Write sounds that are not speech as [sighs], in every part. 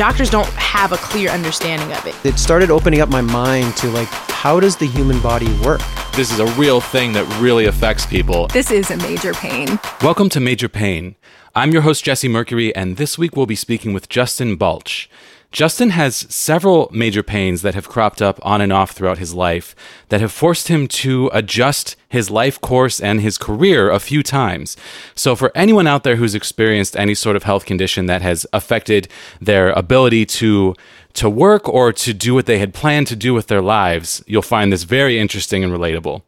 doctors don't have a clear understanding of it. It started opening up my mind to like, how does the human body work? This is a real thing that really affects people. This is a major pain. Welcome to Major Pain. I'm your host, Jesse Mercury, and this week we'll be speaking with Justin Balch. Justin has several major pains that have cropped up on and off throughout his life that have forced him to adjust his life course and his career a few times. So, for anyone out there who's experienced any sort of health condition that has affected their ability to to work or to do what they had planned to do with their lives, you'll find this very interesting and relatable.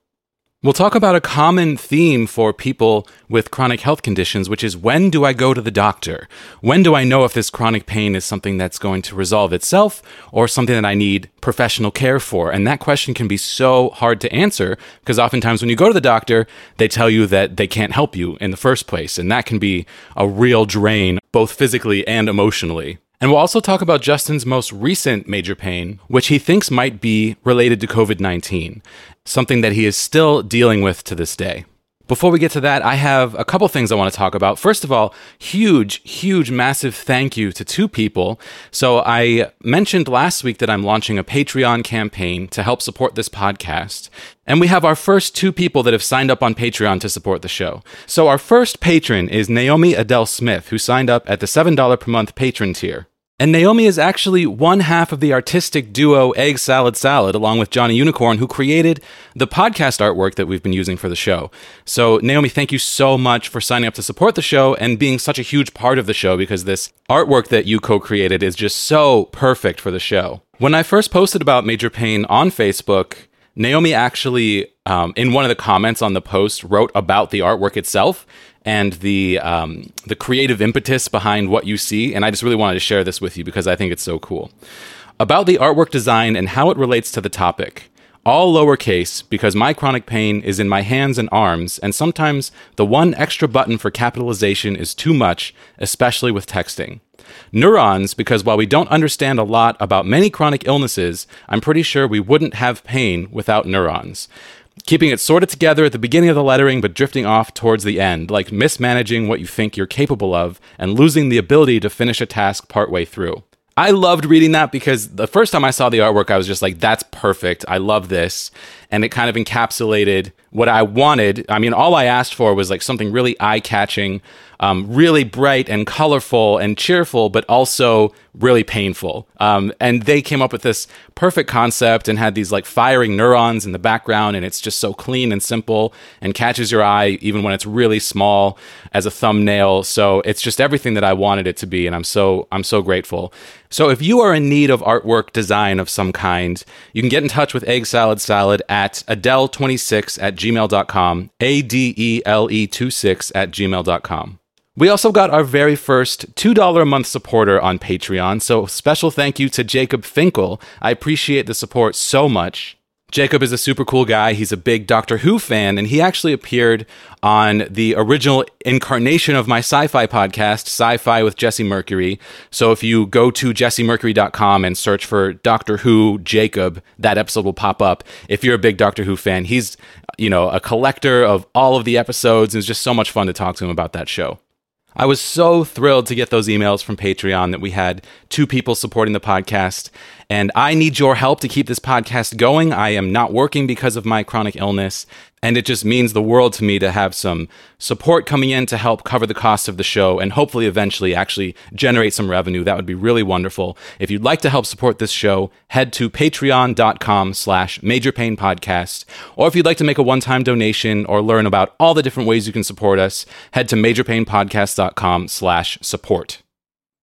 We'll talk about a common theme for people with chronic health conditions, which is when do I go to the doctor? When do I know if this chronic pain is something that's going to resolve itself or something that I need professional care for? And that question can be so hard to answer because oftentimes when you go to the doctor, they tell you that they can't help you in the first place. And that can be a real drain, both physically and emotionally. And we'll also talk about Justin's most recent major pain, which he thinks might be related to COVID 19, something that he is still dealing with to this day. Before we get to that, I have a couple things I want to talk about. First of all, huge, huge, massive thank you to two people. So, I mentioned last week that I'm launching a Patreon campaign to help support this podcast. And we have our first two people that have signed up on Patreon to support the show. So, our first patron is Naomi Adele Smith, who signed up at the $7 per month patron tier. And Naomi is actually one half of the artistic duo Egg Salad Salad, along with Johnny Unicorn, who created the podcast artwork that we've been using for the show. So, Naomi, thank you so much for signing up to support the show and being such a huge part of the show because this artwork that you co created is just so perfect for the show. When I first posted about Major Pain on Facebook, Naomi actually, um, in one of the comments on the post, wrote about the artwork itself and the um, the creative impetus behind what you see. And I just really wanted to share this with you because I think it's so cool. About the artwork design and how it relates to the topic. All lowercase because my chronic pain is in my hands and arms, and sometimes the one extra button for capitalization is too much, especially with texting. Neurons, because while we don't understand a lot about many chronic illnesses, I'm pretty sure we wouldn't have pain without neurons keeping it sorted together at the beginning of the lettering but drifting off towards the end, like mismanaging what you think you're capable of and losing the ability to finish a task partway through. I loved reading that because the first time I saw the artwork, I was just like, that's perfect. I love this. And it kind of encapsulated what I wanted. I mean, all I asked for was like something really eye catching, um, really bright and colorful and cheerful, but also really painful. Um, and they came up with this perfect concept and had these like firing neurons in the background, and it's just so clean and simple and catches your eye even when it's really small as a thumbnail. So it's just everything that I wanted it to be, and I'm so I'm so grateful. So if you are in need of artwork design of some kind, you can get in touch with Egg Salad Salad at adele26 at gmail.com, A D E L E 26 at gmail.com. We also got our very first $2 a month supporter on Patreon, so special thank you to Jacob Finkel. I appreciate the support so much. Jacob is a super cool guy. He's a big Doctor Who fan, and he actually appeared on the original incarnation of my sci fi podcast, Sci Fi with Jesse Mercury. So if you go to jessemercury.com and search for Doctor Who Jacob, that episode will pop up. If you're a big Doctor Who fan, he's, you know, a collector of all of the episodes. And it's just so much fun to talk to him about that show. I was so thrilled to get those emails from Patreon that we had two people supporting the podcast. And I need your help to keep this podcast going. I am not working because of my chronic illness. And it just means the world to me to have some support coming in to help cover the cost of the show and hopefully eventually actually generate some revenue. That would be really wonderful. If you'd like to help support this show, head to patreon.com slash majorpainpodcast. Or if you'd like to make a one-time donation or learn about all the different ways you can support us, head to majorpainpodcast.com slash support.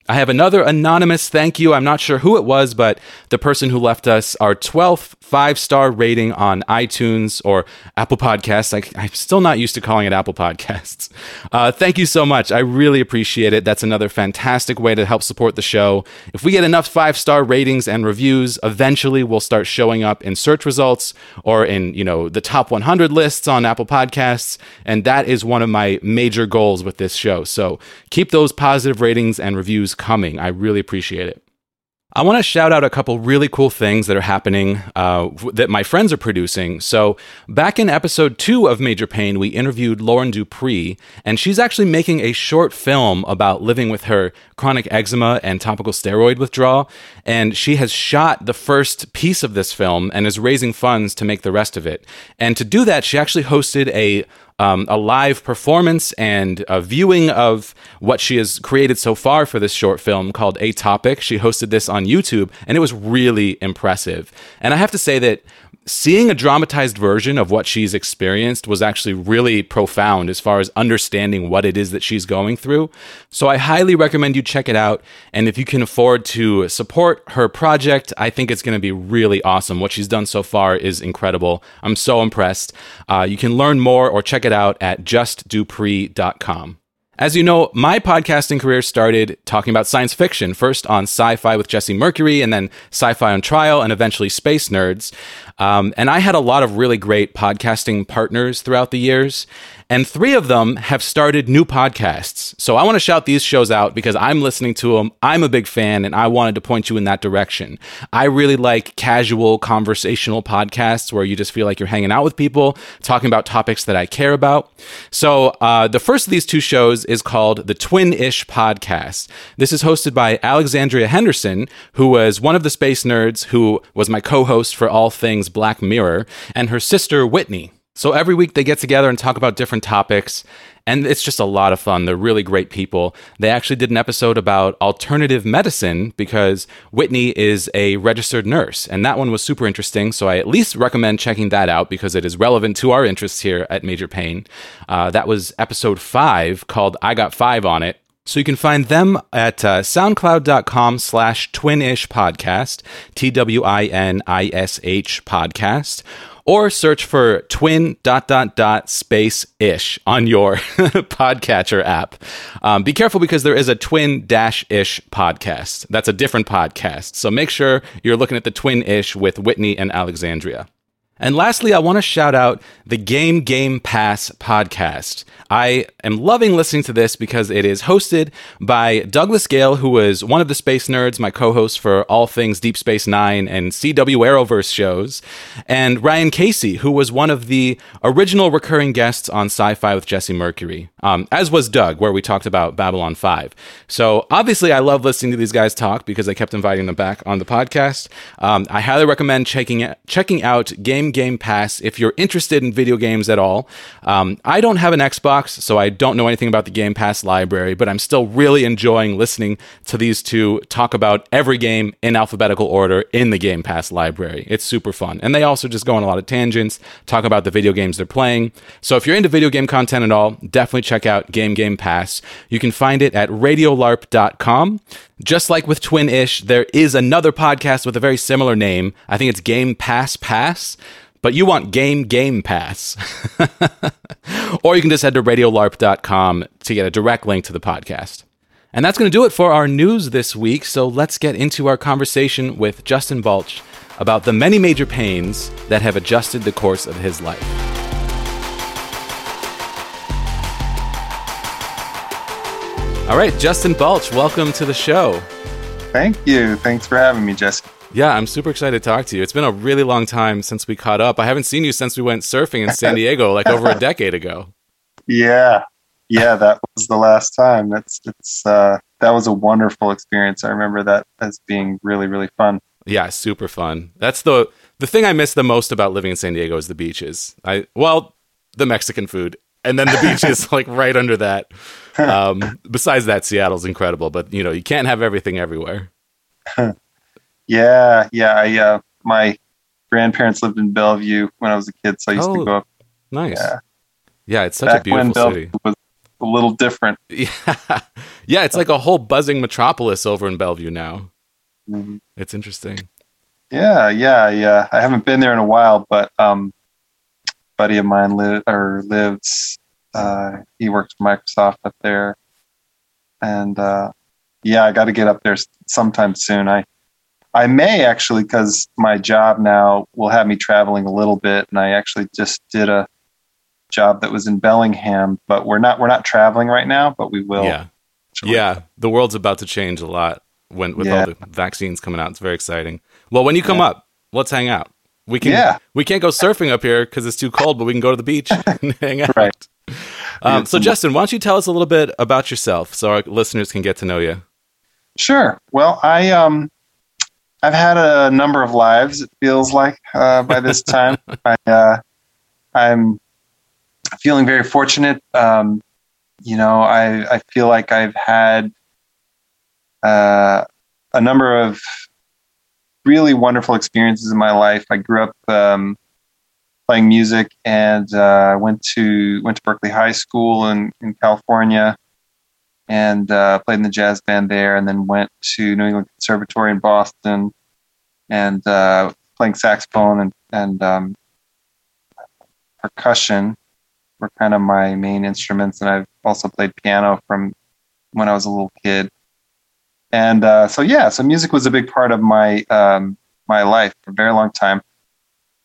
I have another anonymous thank you. I'm not sure who it was, but the person who left us our 12th five star rating on iTunes or Apple Podcasts. I, am still not used to calling it Apple Podcasts. [laughs] Uh, thank you so much. I really appreciate it. That's another fantastic way to help support the show. If we get enough five star ratings and reviews, eventually we'll start showing up in search results or in, you know, the top 100 lists on Apple Podcasts. And that is one of my major goals with this show. So keep those positive ratings and reviews coming. I really appreciate it. I want to shout out a couple really cool things that are happening uh, that my friends are producing. So, back in episode two of Major Pain, we interviewed Lauren Dupree, and she's actually making a short film about living with her chronic eczema and topical steroid withdrawal. And she has shot the first piece of this film and is raising funds to make the rest of it. And to do that, she actually hosted a um, a live performance and a viewing of what she has created so far for this short film called Atopic. She hosted this on YouTube, and it was really impressive. And I have to say that seeing a dramatized version of what she's experienced was actually really profound as far as understanding what it is that she's going through. So I highly recommend you check it out. And if you can afford to support her project, I think it's going to be really awesome. What she's done so far is incredible. I'm so impressed. Uh, you can learn more or check it out at justdupree.com. As you know, my podcasting career started talking about science fiction, first on Sci Fi with Jesse Mercury, and then Sci Fi on Trial, and eventually Space Nerds. Um, and I had a lot of really great podcasting partners throughout the years and three of them have started new podcasts. So I want to shout these shows out because I'm listening to them. I'm a big fan and I wanted to point you in that direction. I really like casual conversational podcasts where you just feel like you're hanging out with people, talking about topics that I care about. So uh, the first of these two shows is called the Twin Ish Podcast. This is hosted by Alexandria Henderson, who was one of the space nerds who was my co host for all things Black Mirror, and her sister Whitney. So every week they get together and talk about different topics, and it's just a lot of fun. They're really great people. They actually did an episode about alternative medicine because Whitney is a registered nurse, and that one was super interesting. So I at least recommend checking that out because it is relevant to our interests here at Major Pain. Uh, that was episode five called I Got Five on It. So you can find them at uh, soundcloud.com slash twinish podcast, T W I N I S H podcast, or search for twin dot dot dot space ish on your [laughs] podcatcher app. Um, be careful because there is a twin dash ish podcast. That's a different podcast. So make sure you're looking at the twin ish with Whitney and Alexandria. And lastly, I want to shout out the Game Game Pass podcast. I am loving listening to this because it is hosted by Douglas Gale, who was one of the space nerds, my co host for all things Deep Space Nine and CW Arrowverse shows, and Ryan Casey, who was one of the original recurring guests on Sci Fi with Jesse Mercury, um, as was Doug, where we talked about Babylon 5. So obviously, I love listening to these guys talk because I kept inviting them back on the podcast. Um, I highly recommend checking, checking out Game Game Pass if you're interested in video games at all. Um, I don't have an Xbox. Xbox, so I don't know anything about the Game Pass library, but I'm still really enjoying listening to these two talk about every game in alphabetical order in the Game Pass library. It's super fun. And they also just go on a lot of tangents, talk about the video games they're playing. So if you're into video game content at all, definitely check out Game Game Pass. You can find it at radiolarp.com. Just like with Twin Ish, there is another podcast with a very similar name. I think it's Game Pass Pass but you want Game Game Pass. [laughs] or you can just head to radiolarp.com to get a direct link to the podcast. And that's going to do it for our news this week. So let's get into our conversation with Justin Balch about the many major pains that have adjusted the course of his life. All right, Justin Balch, welcome to the show. Thank you. Thanks for having me, Jesse. Yeah, I'm super excited to talk to you. It's been a really long time since we caught up. I haven't seen you since we went surfing in San [laughs] Diego, like over a decade ago. Yeah, yeah, that was the last time. That's it's uh, that was a wonderful experience. I remember that as being really really fun. Yeah, super fun. That's the the thing I miss the most about living in San Diego is the beaches. I well, the Mexican food, and then the [laughs] beaches like right under that. Um, besides that, Seattle's incredible, but you know you can't have everything everywhere. [laughs] Yeah, yeah. I uh, my grandparents lived in Bellevue when I was a kid, so I used oh, to go up. Nice. Yeah, yeah. It's such Back a beautiful city. Was a little different. [laughs] Yeah, yeah. It's like a whole buzzing metropolis over in Bellevue now. Mm-hmm. It's interesting. Yeah, yeah, yeah. I haven't been there in a while, but um, buddy of mine live or lives. Uh, he works for Microsoft up there, and uh, yeah, I got to get up there sometime soon. I I may actually, because my job now will have me traveling a little bit, and I actually just did a job that was in Bellingham, but we're not we're not traveling right now, but we will. Yeah, yeah. The world's about to change a lot. when with Yeah. all the vaccines coming out. It's very exciting. Well, when you come up, let's hang out. We can. Yeah. We can't go surfing up here because it's too cold, but we can go to the beach and [laughs] hang out. Right. [laughs] Um, so, Justin, why don't you tell us a little bit about yourself so our listeners can get to know you? Sure. Well, I um, I've had a number of lives. It feels like uh, by this [laughs] time, I uh, I'm feeling very fortunate. Um, you know, I I feel like I've had uh, a number of really wonderful experiences in my life. I grew up um, playing music and uh, went to went to Berkeley High School in, in California and uh, played in the jazz band there, and then went to New England Conservatory in Boston and uh, playing saxophone and and um, percussion were kind of my main instruments, and I've also played piano from when I was a little kid. And uh, so yeah, so music was a big part of my um, my life for a very long time.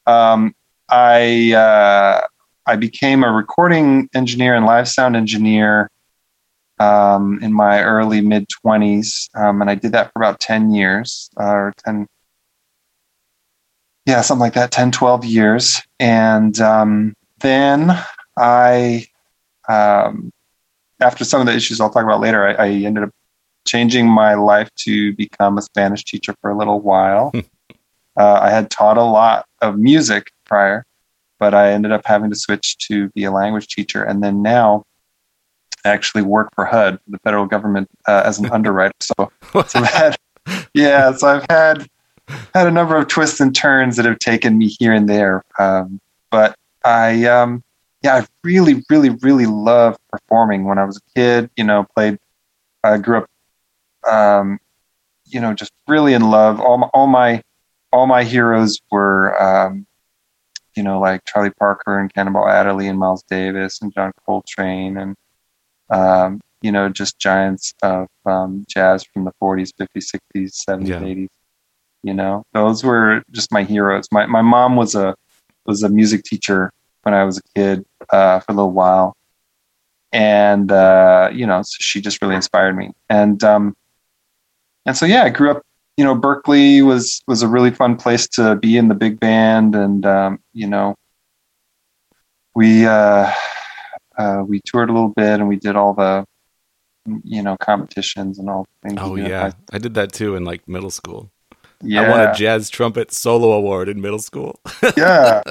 Um, I uh, I became a recording engineer and live sound engineer um, in my early mid 20s. Um, and I did that for about 10 years uh, or 10, yeah, something like that, 10, 12 years. And um, then I, um, after some of the issues I'll talk about later, I, I ended up changing my life to become a Spanish teacher for a little while. [laughs] uh, I had taught a lot of music prior, but I ended up having to switch to be a language teacher. And then now, I actually work for HUD, the federal government, uh, as an [laughs] underwriter. So, so yeah, so I've had had a number of twists and turns that have taken me here and there. Um, but I, um, yeah, I really, really, really loved performing when I was a kid. You know, played, I grew up, um, you know, just really in love. All my, all my, all my heroes were, um, you know, like Charlie Parker and Cannonball Adderley and Miles Davis and John Coltrane and um, you know, just giants of um, jazz from the 40s, 50s, 60s, 70s, Yeah. 80s. You know, those were just my heroes. My my mom was a was a music teacher when I was a kid uh, for a little while, and uh, you know, so she just really inspired me. And um, and so yeah, I grew up. You know, Berkeley was was a really fun place to be in the big band, and um, you know, we. Uh, uh, we toured a little bit and we did all the you know competitions and all things Oh yeah, high- I did that too in like middle school. yeah I won a jazz trumpet solo award in middle school. [laughs] yeah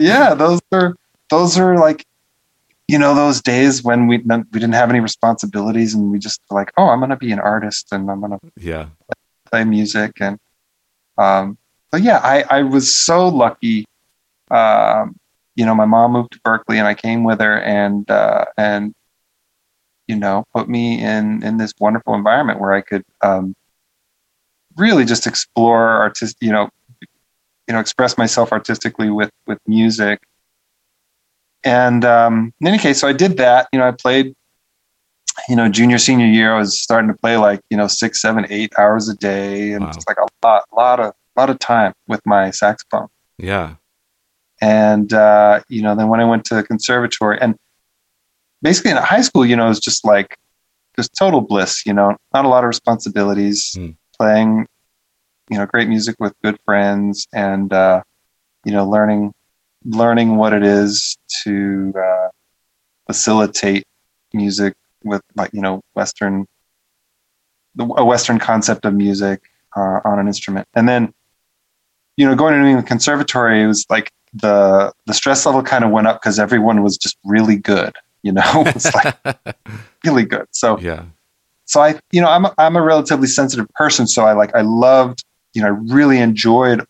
yeah those are those are like you know those days when we we didn't have any responsibilities and we just were like oh i'm gonna be an artist and i'm gonna yeah, play music and um but yeah i i was so lucky um you know my mom moved to berkeley and i came with her and uh and you know put me in in this wonderful environment where i could um really just explore artist you know you know express myself artistically with with music. And um in any case so i did that you know i played you know junior senior year i was starting to play like you know six seven eight hours a day and Wow. it's like a lot a lot of a lot of time with my saxophone yeah, and uh, you know then when i went to the conservatory and basically in high school you know it was just like just total bliss you know not a lot of responsibilities Hmm. playing you know great music with good friends and uh, you know learning learning what it is to uh, facilitate music with like you know western the, a western concept of music uh, on an instrument and then you know going to New England conservatory it was like the the stress level kind of went up because everyone was just really good you know [laughs] it's like [laughs] really good so yeah, so I, you know, I'm a, I'm a relatively sensitive person, so I like I loved, you know, I really enjoyed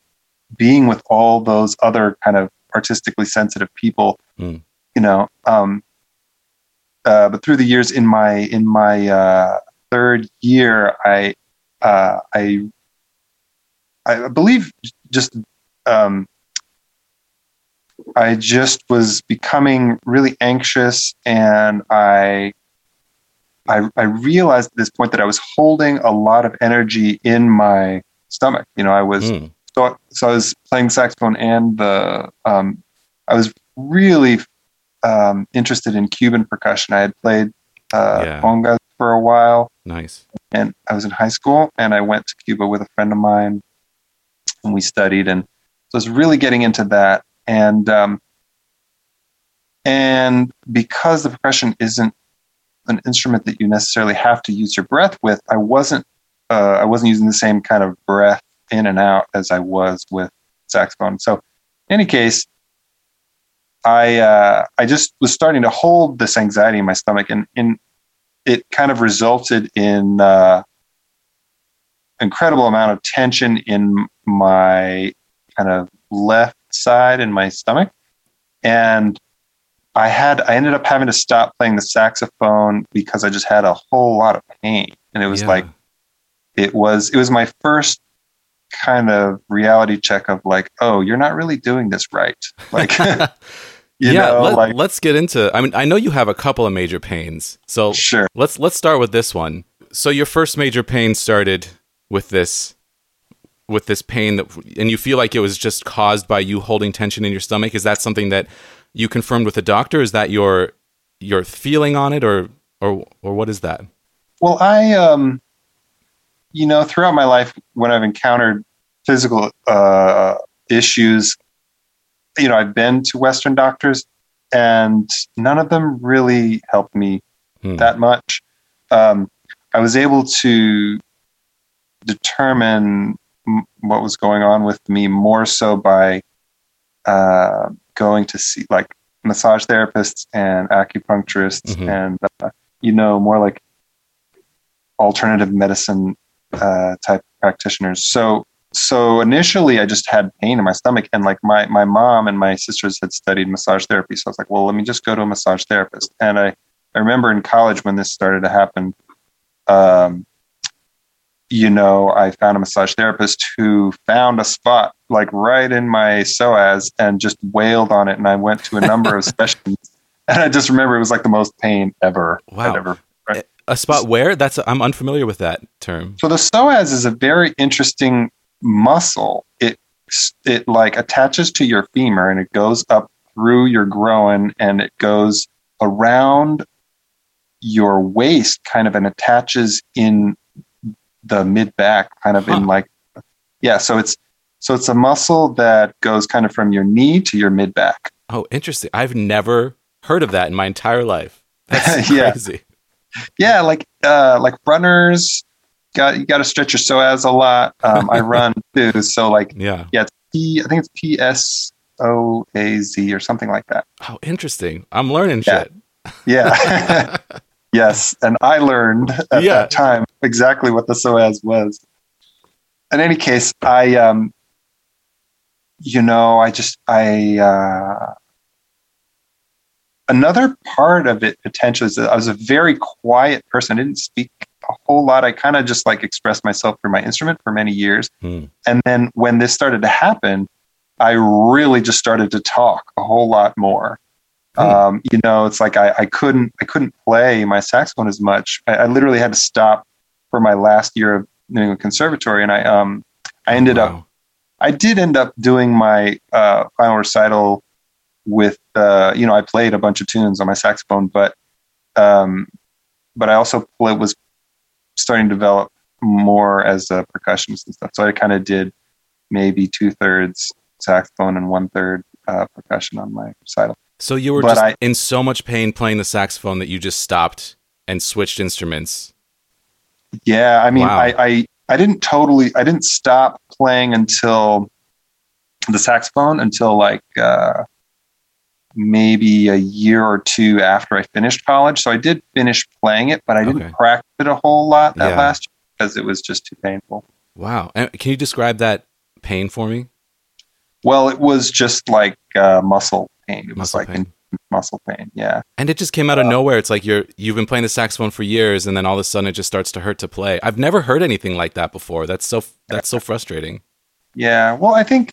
being with all those other kind of artistically sensitive people, Mm. you know. Um, uh, but through the years, in my in my uh, third year, I uh, I I believe just um, I just was becoming really anxious, and I I, I realized at this point that I was holding a lot of energy in my stomach. You know, I was Mm. so so I was playing saxophone and the um, I was really um, interested in Cuban percussion. I had played uh, Yeah. for a while, Nice. and I was in high school and I went to Cuba with a friend of mine and we studied and so I was really getting into that and um, and because the percussion isn't an instrument that you necessarily have to use your breath with, I wasn't uh, I wasn't using the same kind of breath in and out as I was with saxophone. So in any case, I uh, I just was starting to hold this anxiety in my stomach and in it kind of resulted in uh, incredible amount of tension in my kind of left side in my stomach. And i had i ended up having to stop playing the saxophone because i just had a whole lot of pain. And it was Yeah. like it was it was my first kind of reality check of like oh you're not really doing this right. Like [laughs] [laughs] you yeah, know let, like let's get into. I mean, I know you have a couple of major pains, so sure let's let's start with this one. So your first major pain started with this, with this pain that, and you feel like it was just caused by you holding tension in your stomach. Is that something that you confirmed with the doctor? Is that your your feeling on it, or or or what is that? Well, I, um, you know, throughout my life, when I've encountered physical uh, issues, you know, I've been to Western doctors, and none of them really helped me Hmm. that much. Um, I was able to determine m- what was going on with me more so by uh, going to see like massage therapists and acupuncturists Mhm. and uh, you know more like alternative medicine uh, type practitioners. So so initially I just had pain in my stomach and like my my mom and my sisters had studied massage therapy. So I was like, well, let me just go to a massage therapist. And I I remember in college when this started to happen, um, you know, I found a massage therapist who found a spot like right in my psoas and just wailed on it. And I went to a number of [laughs] sessions. And I just remember it was like the most pain ever. Wow. I'd ever A spot where? That's I'm unfamiliar with that term. So the psoas is a very interesting muscle. It it like attaches to your femur and it goes up through your groin and it goes around your waist kind of and attaches in the mid back kind of in like yeah so it's so it's a muscle that goes kind of from your knee to your mid back Oh, interesting. I've never heard of that in my entire life. That's [laughs] Yeah. crazy. yeah like uh like runners got you got to stretch your psoas a lot um i [laughs] run too so like Yeah. Yeah, P, I think it's P S O A Z or something like that. Oh, interesting. I'm learning Yeah. shit. Yeah. [laughs] yes. And I learned at Yeah. that time exactly what the psoas was. In any case, I, um, you know, I just, I, uh, another part of it potentially is that I was a very quiet person. I didn't speak a whole lot. I kind of just like expressed myself through my instrument for many years. Hmm. And then when this started to happen, I really just started to talk a whole lot more. Hmm. Um, you know, it's like I, I couldn't I couldn't play my saxophone as much. I, I literally had to stop for my last year of New England Conservatory, and I um I ended up I did end up doing my uh, final recital with uh, you know I played a bunch of tunes on my saxophone, but um, but I also play, was starting to develop more as a percussionist and stuff. So I kind of did maybe two thirds saxophone and one third uh, percussion on my recital. So you were But just I- in so much pain playing the saxophone that you just stopped and switched instruments. Yeah, I mean, Wow. I, I I didn't totally I didn't stop playing until the saxophone until like uh, maybe a year or two after I finished college. So I did finish playing it, but I didn't Okay. practice it a whole lot that Yeah. last year because it was just too painful. Wow. And can you describe that pain for me? Well, it was just like uh, muscle pain. It was Muscle like pain. muscle pain. Yeah. And it just came out of nowhere. It's like you're you've been playing the saxophone for years, and then all of a sudden it just starts to hurt to play. I've never heard anything like that before. That's so that's so frustrating. Yeah, well, I think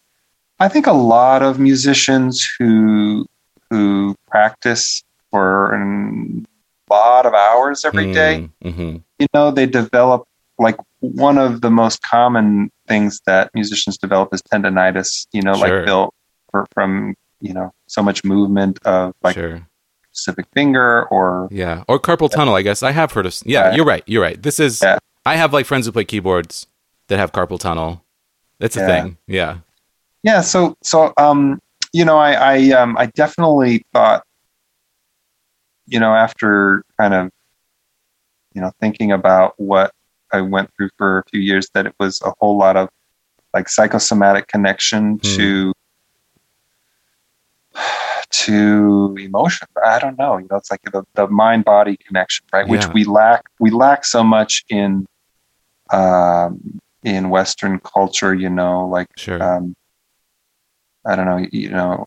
I think a lot of musicians who who practice for a lot of hours every day, Mm-hmm. you know, they develop like one of the most common things that musicians develop is tendonitis. You know, Sure. like built for, from you know so much movement of like sure. specific finger or Yeah, or carpal tunnel. I guess I have heard of. Yeah, Yeah. you're right. You're right. This is. Yeah. I have like friends who play keyboards that have carpal tunnel. It's a Yeah. thing. Yeah. yeah so so um you know i i um i definitely thought you know after kind of you know thinking about what i went through for a few years that it was a whole lot of like psychosomatic connection Hmm. to [sighs] to emotion i don't know you know it's like the, the mind body connection right which we lack we lack so much in um in western culture you know like Sure. um, I don't know, you know,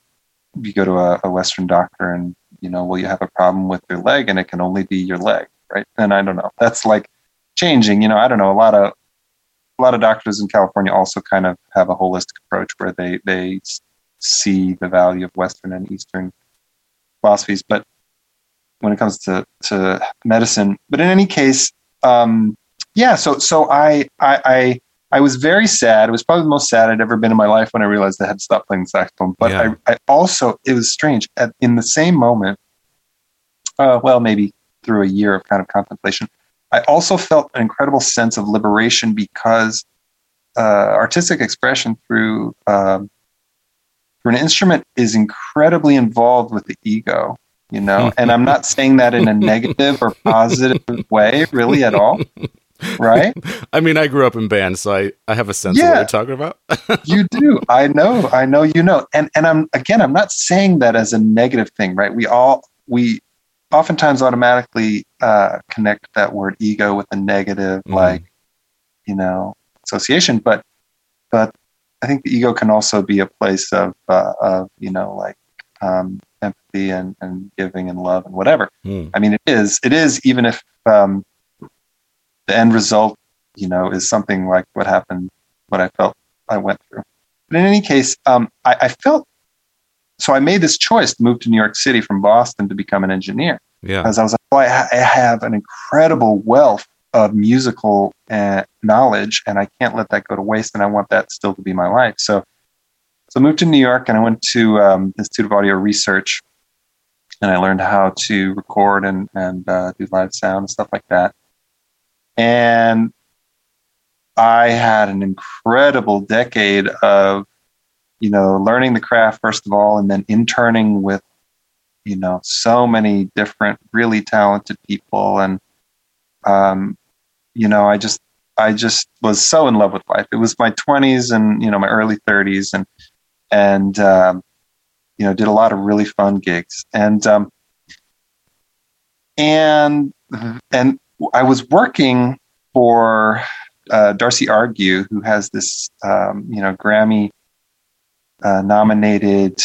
you go to a, a Western doctor and, you know, well, you have a problem with your leg and it can only be your leg, right? And I don't know. [laughs] That's like changing, you know, I don't know. A lot of, a lot of doctors in California also kind of have a holistic approach where they, they see the value of Western and Eastern philosophies. But when it comes to, to medicine, but in any case, um, yeah, so, so I, I, I, I was very sad. It was probably the most sad I'd ever been in my life when I realized I had to stop playing the saxophone. But Yeah. I, I also, it was strange. At, in the same moment, uh, well, maybe through a year of kind of contemplation, I also felt an incredible sense of liberation because uh, artistic expression through um, through an instrument is incredibly involved with the ego. You know, [laughs] and I'm not saying that in a negative or positive way, really, at all. [laughs] Right? [laughs] I mean, I grew up in bands, so I, I have a sense of Yeah. what you're talking about. [laughs] you do i know i know you know and and i'm again i'm not saying that as a negative thing right we all we oftentimes automatically uh connect that word ego with a negative Mhm. like you know association but but i think the ego can also be a place of uh, of you know like um empathy and and giving and love and whatever Hmm. I mean, it is. It is even if um, the end result, you know, is something like what happened, what I felt I went through. But in any case, um, I, I felt so. I made this choice to move to New York City from Boston to become an engineer Yeah. because I was like, well, I, ha- I have an incredible wealth of musical uh, knowledge, and I can't let that go to waste. And I want that still to be my life. So, so I moved to New York, and I went to um, Institute of Audio Research, and I learned how to record and and uh, do live sound and stuff like that. And I had an incredible decade of, you know, learning the craft first of all, and then interning with, you know, so many different really talented people, and, um, you know, I just I just was so in love with life. It was my twenties and you know my early thirties, and and um, you know did a lot of really fun gigs, and um, and and I was working for uh, Darcy Argue, who has this, um, you know, Grammy uh, nominated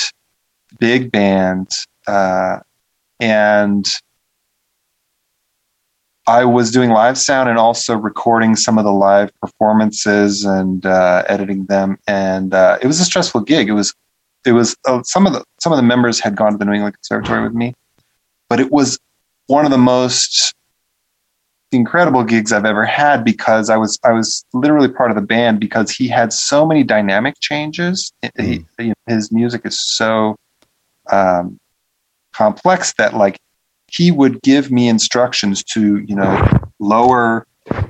big band, uh, and I was doing live sound and also recording some of the live performances and uh, editing them, and uh, it was a stressful gig. It was, it was uh, some of the some of the members had gone to the New England Conservatory with me, but it was one of the most incredible gigs I've ever had because I was I was literally part of the band because he had so many dynamic changes. He- you his music is so um, complex that like he would give me instructions to you know lower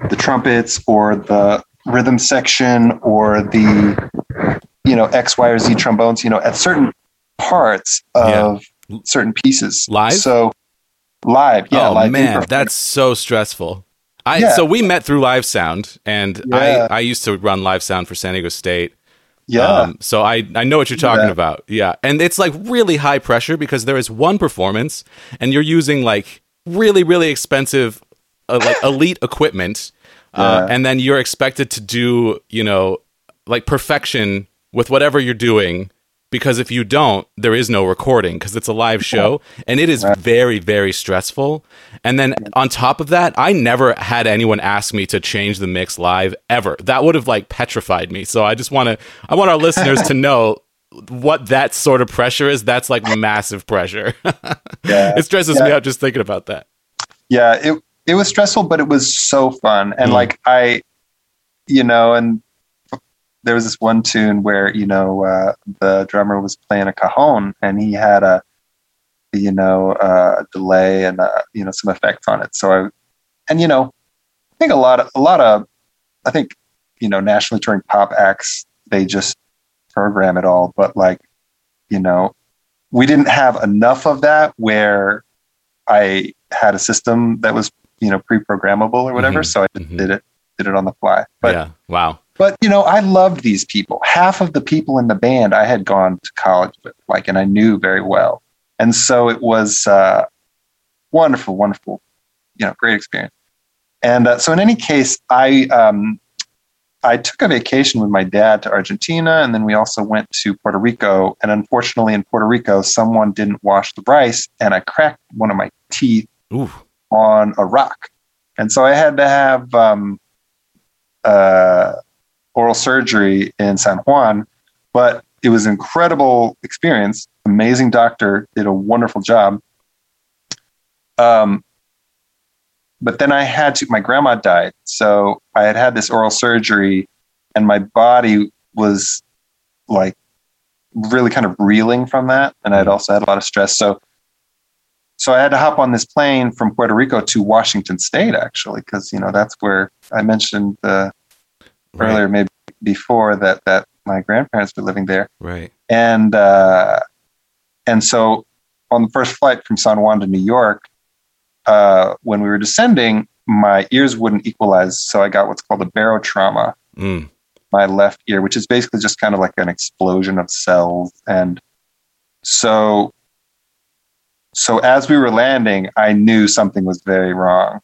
the trumpets or the rhythm section or the you know X Y or Z trombones you know at certain parts of certain pieces Live? so live yeah oh live man, that's so stressful. I Yeah. so we met through Live Sound, and Yeah. I I used to run Live Sound for San Diego State. yeah Um, so I I know what you're talking Yeah. about. Yeah, and it's like really high pressure because there is one performance, and you're using like really really expensive, uh, like [laughs] elite equipment, uh, and then you're expected to do you know like perfection with whatever you're doing. Because if you don't, there is no recording because it's a live show and it is very, very stressful. And then on top of that, I never had anyone ask me to change the mix live ever. That would have like petrified me. So I just want to, I want our listeners to know what that sort of pressure is. That's like massive pressure. [laughs] Yeah. it stresses me out just thinking about that. yeah it it was stressful but it was so fun and Mm. like i you know and there was this one tune where you know uh, the drummer was playing a cajon and he had a you know, uh, delay and uh, you know some effects on it. So I, and you know, I think a lot of a lot of, I think you know, nationally touring pop acts they just program it all, but like, you know, we didn't have enough of that where I had a system that was you know pre-programmable or whatever. Mhm, So I just mhm. did it did it on the fly. But yeah. Wow. But you know, I loved these people. Half of the people in the band I had gone to college with, like, and I knew very well. And so it was uh, wonderful, wonderful, you know, great experience. And uh, so, in any case, I um, I took a vacation with my dad to Argentina, and then we also went to Puerto Rico. And unfortunately, in Puerto Rico, someone didn't wash the rice, and I cracked one of my teeth Ooh. on a rock. And so I had to have um, uh, oral surgery in San Juan, but it was an incredible experience. Amazing doctor, did a wonderful job. Um, but then I had to, my grandma died. So I had had this oral surgery, and my body was like really kind of reeling from that. And I'd also had a lot of stress. So so I had to hop on this plane from Puerto Rico to Washington State, actually, because you know that's where I mentioned uh, Right. earlier, maybe before that that my grandparents were living there, Right. and uh, and so on the first flight from San Juan to New York, uh, when we were descending, my ears wouldn't equalize, so I got what's called a barotrauma, Mm. my left ear, which is basically just kind of like an explosion of cells. And so, so as we were landing, I knew something was very wrong,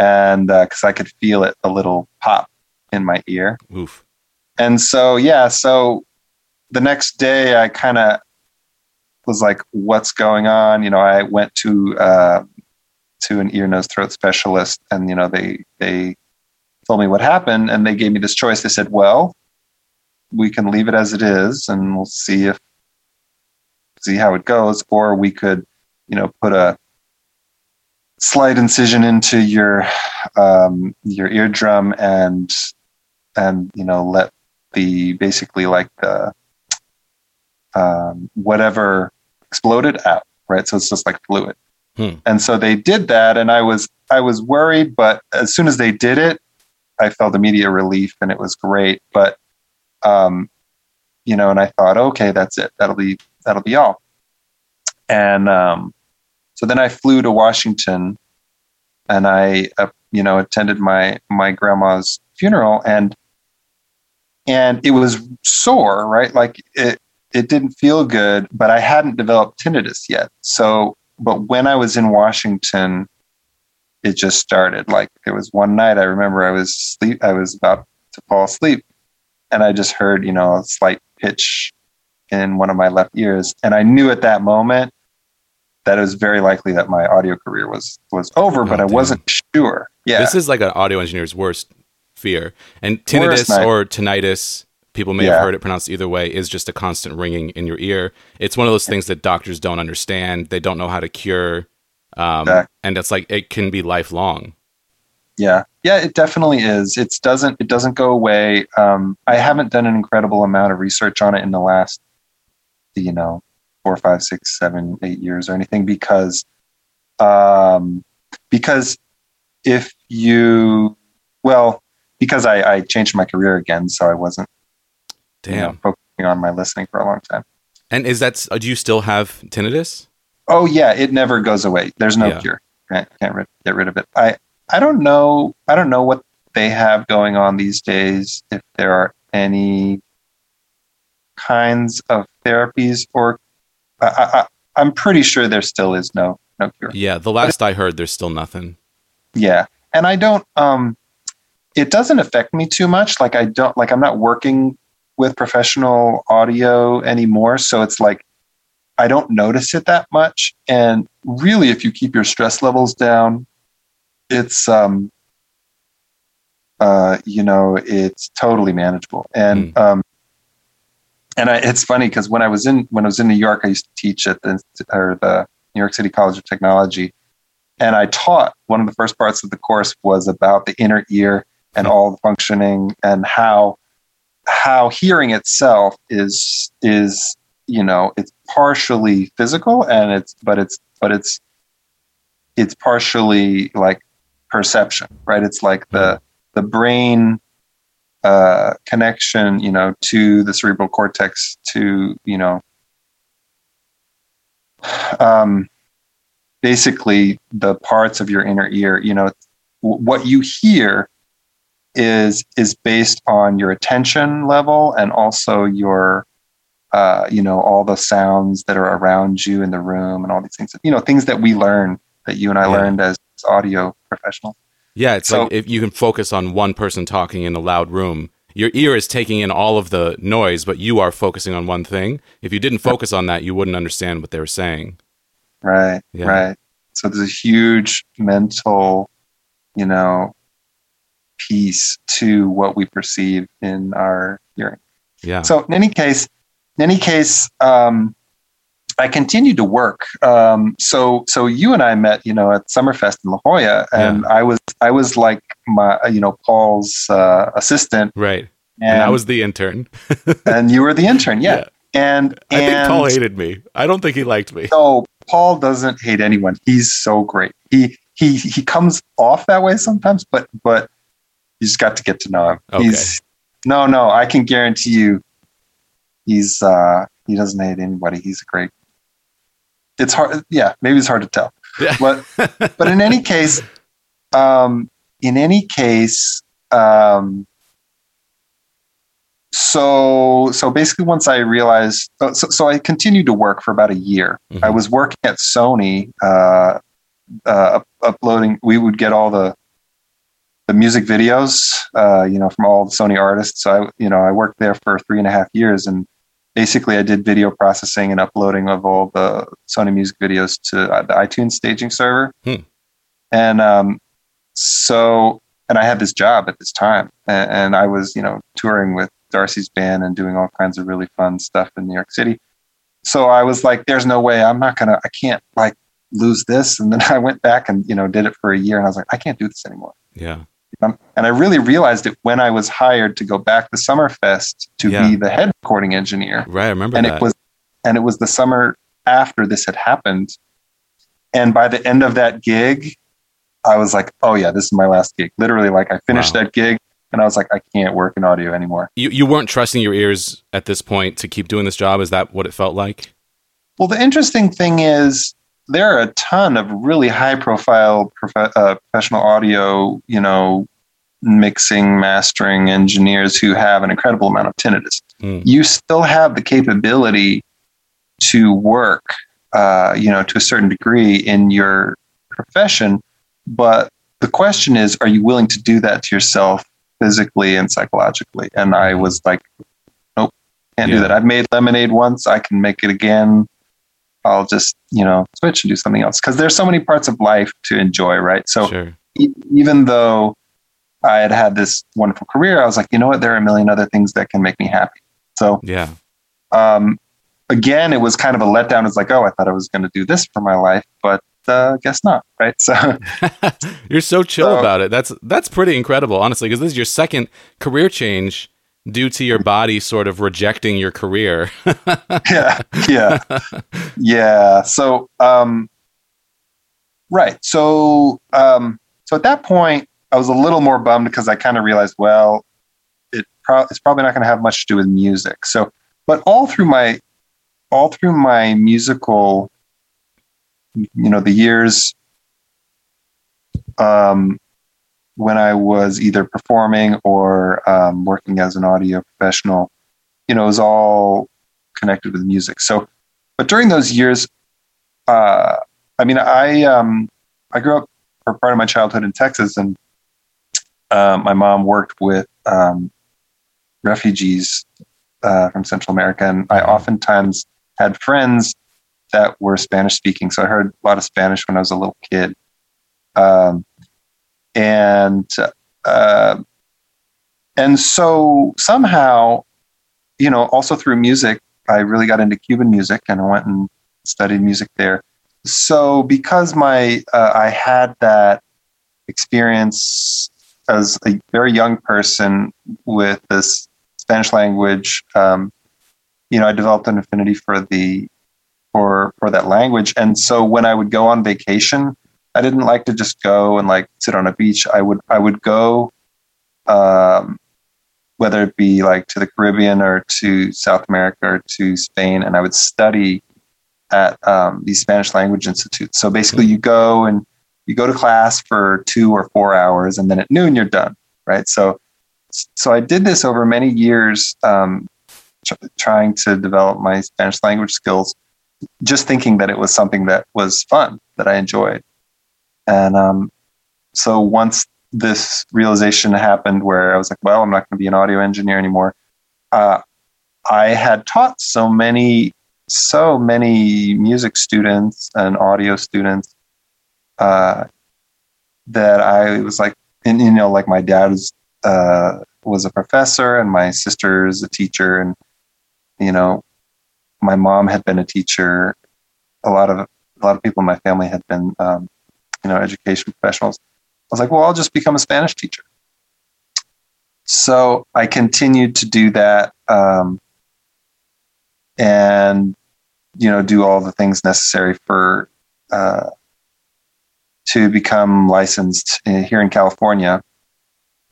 and because I could feel it a little pop in my ear. Oof. And so, yeah, so the next day, I kind of was like, "What's going on?" You know, I went to uh, to an ear, nose, throat specialist, and you know, they they told me what happened, and they gave me this choice. They said, "Well, we can leave it as it is, and we'll see if see how it goes, or we could, you know, put a slight incision into your um, your eardrum and and you know let the basically like the um, whatever exploded out, right? So it's just like fluid. Hmm. And so they did that, and I was I was worried, but as soon as they did it, I felt immediate relief, and it was great. But um, you know, and I thought, okay, that's it. That'll be that'll be all. And um, so then I flew to Washington, and I uh, you know attended my my grandma's funeral, and and it was sore, right? Like it it didn't feel good, but I hadn't developed tinnitus yet. So, but when I was in Washington, it just started. Like there was one night I remember I was sleep I was about to fall asleep and I just heard, you know, a slight pitch in one of my left ears. And I knew at that moment that it was very likely that my audio career was was over, but Oh, I damn. wasn't sure. Yeah. This is like an audio engineer's worst fear. And tinnitus or tinnitus, people may Yeah. have heard it pronounced either way, is just a constant ringing in your ear. It's one of those things that doctors don't understand. They don't know how to cure. Um, Exactly. And it's like, it can be lifelong. Yeah, yeah, it definitely is. It doesn't it doesn't go away. Um, I haven't done an incredible amount of research on it in the last, you know, four, five, six, seven, eight years or anything because, um, because if you, well, because I, I changed my career again, so I wasn't you know, focusing on my listening for a long time. And is that, uh, do you still have tinnitus? Oh yeah, it never goes away. There's no Yeah. cure. Can't, can't rid, get rid of it. I I don't know. I don't know what they have going on these days. If there are any kinds of therapies, or I, I, I- I'm pretty sure there still is no no cure. Yeah. The last I heard, there's still nothing. Yeah, and I don't. Um, it doesn't affect me too much. Like I don't like I'm not working with professional audio anymore, so it's like I don't notice it that much. And really, if you keep your stress levels down, it's um, uh, you know, it's totally manageable. And um, and I, it's funny because when I was in when I was in New York, I used to teach at the or the New York City College of Technology, and I taught one of the first parts of the course was about the inner ear and all the functioning and how how hearing itself is is you know it's partially physical and it's but it's but it's it's partially like perception right? It's like the the brain uh, connection you know to the cerebral cortex to you know um, basically the parts of your inner ear you know what you hear is is based on your attention level and also your uh, you know all the sounds that are around you in the room and all these things you know things that we learn that you and i yeah. learned as audio professionals. Yeah it's so, like if you can focus on one person talking in a loud room your ear is taking in all of the noise but you are focusing on one thing. If you didn't focus on that you wouldn't understand what they were saying. Right yeah. right. So there's a huge mental you know piece to what we perceive in our hearing yeah so in any case in any case, um, I continued to work. Um, so so you and I met, you know, at Summerfest in La Jolla, and yeah. I was I was like my you know Paul's uh, assistant, right? And, and I was the intern, [laughs] and you were the intern, yeah. yeah. And, and I think Paul hated me. I don't think he liked me. No, Paul doesn't hate anyone. He's so great. He he he comes off that way sometimes, but but you just got to get to know him. Okay. He's no no. I can guarantee you he's uh, he doesn't hate anybody. He's a great. It's hard, yeah. Maybe it's hard to tell, yeah. [laughs] but but in any case, um, in any case, um, so so basically, once I realized, so, so I continued to work for about a year. Mm-hmm. I was working at Sony, uh, uh, uploading. We would get all the the music videos, uh, you know, from all the Sony artists. So I, you know, I worked there for three and a half years, and basically I did video processing and uploading of all the Sony music videos to uh, the iTunes staging server. Hmm. And um, so, and I had this job at this time, and, and, I was, you know, touring with Darcy's band and doing all kinds of really fun stuff in New York City. So I was like, "There's no way I'm not gonna, I can't like lose this." And then [laughs] I went back and you know did it for a year, and I was like, "I can't do this anymore." Yeah. Um, and I really realized it when I was hired to go back to Summerfest to yeah. be the head recording engineer. Right, I remember and that. it was and it was the summer after this had happened. And by the end of that gig, I was like, "Oh yeah, this is my last gig." Literally, like I finished wow. that gig, and I was like, "I can't work in audio anymore." You you weren't trusting your ears at this point to keep doing this job. Is that what it felt like? Well, the interesting thing is, there are a ton of really high profile prof- uh, professional audio, you know, mixing, mastering engineers who have an incredible amount of tinnitus. Mm. You still have the capability to work, uh, you know, to a certain degree in your profession, but the question is, are you willing to do that to yourself physically and psychologically? And I was like, nope, can't yeah. do that. I've made lemonade once. I can make it again. I'll just, you know, switch and do something else. Because there's so many parts of life to enjoy, right? So sure. e- even though I had had this wonderful career, I was like, you know what? There are a million other things that can make me happy. So yeah. Um, again, it was kind of a letdown. It's like, oh, I thought I was going to do this for my life, but uh, guess not, right? So [laughs] you're so chill so, about it. That's that's pretty incredible, honestly, because this is your second career change due to your body sort of rejecting your career. [laughs] yeah, yeah, [laughs] yeah. So, um, right. So, um, so at that point, I was a little more bummed because I kind of realized, well, it pro- it's probably not going to have much to do with music. So, but all through my all through my musical, you know, the years um, when I was either performing or um, working as an audio professional, you know, it was all connected with music. So, but during those years, uh, I mean, I um, I grew up for part of my childhood in Texas, and uh, my mom worked with um, refugees uh, from Central America, and I oftentimes had friends that were Spanish speaking. So I heard a lot of Spanish when I was a little kid. Um, and uh, and so somehow, you know, also through music, I really got into Cuban music, and I went and studied music there. So because my uh, I had that experience as a very young person with this Spanish language, um, you know, I developed an affinity for the for for that language. And so when I would go on vacation, I didn't like to just go and like sit on a beach. I would I would go, um, whether it be like to the Caribbean or to South America or to Spain, and I would study at um, these Spanish language institutes. So basically, you go and you go to class for two or four hours, and then at noon you're done, right? So so I did this over many years, um, trying to develop my Spanish language skills, just thinking that it was something that was fun that I enjoyed. And um, so once this realization happened, where I was like, well, I'm not going to be an audio engineer anymore. Uh, I had taught so many, so many music students and audio students uh, that I was like, and you know, like my dad was uh, was a professor, and my sister is a teacher, and you know, my mom had been a teacher. A lot of a lot of people in my family had been, um, you know, education professionals. I was like, well, I'll just become a Spanish teacher. So I continued to do that, um, and you know, do all the things necessary for uh, to become licensed here in California.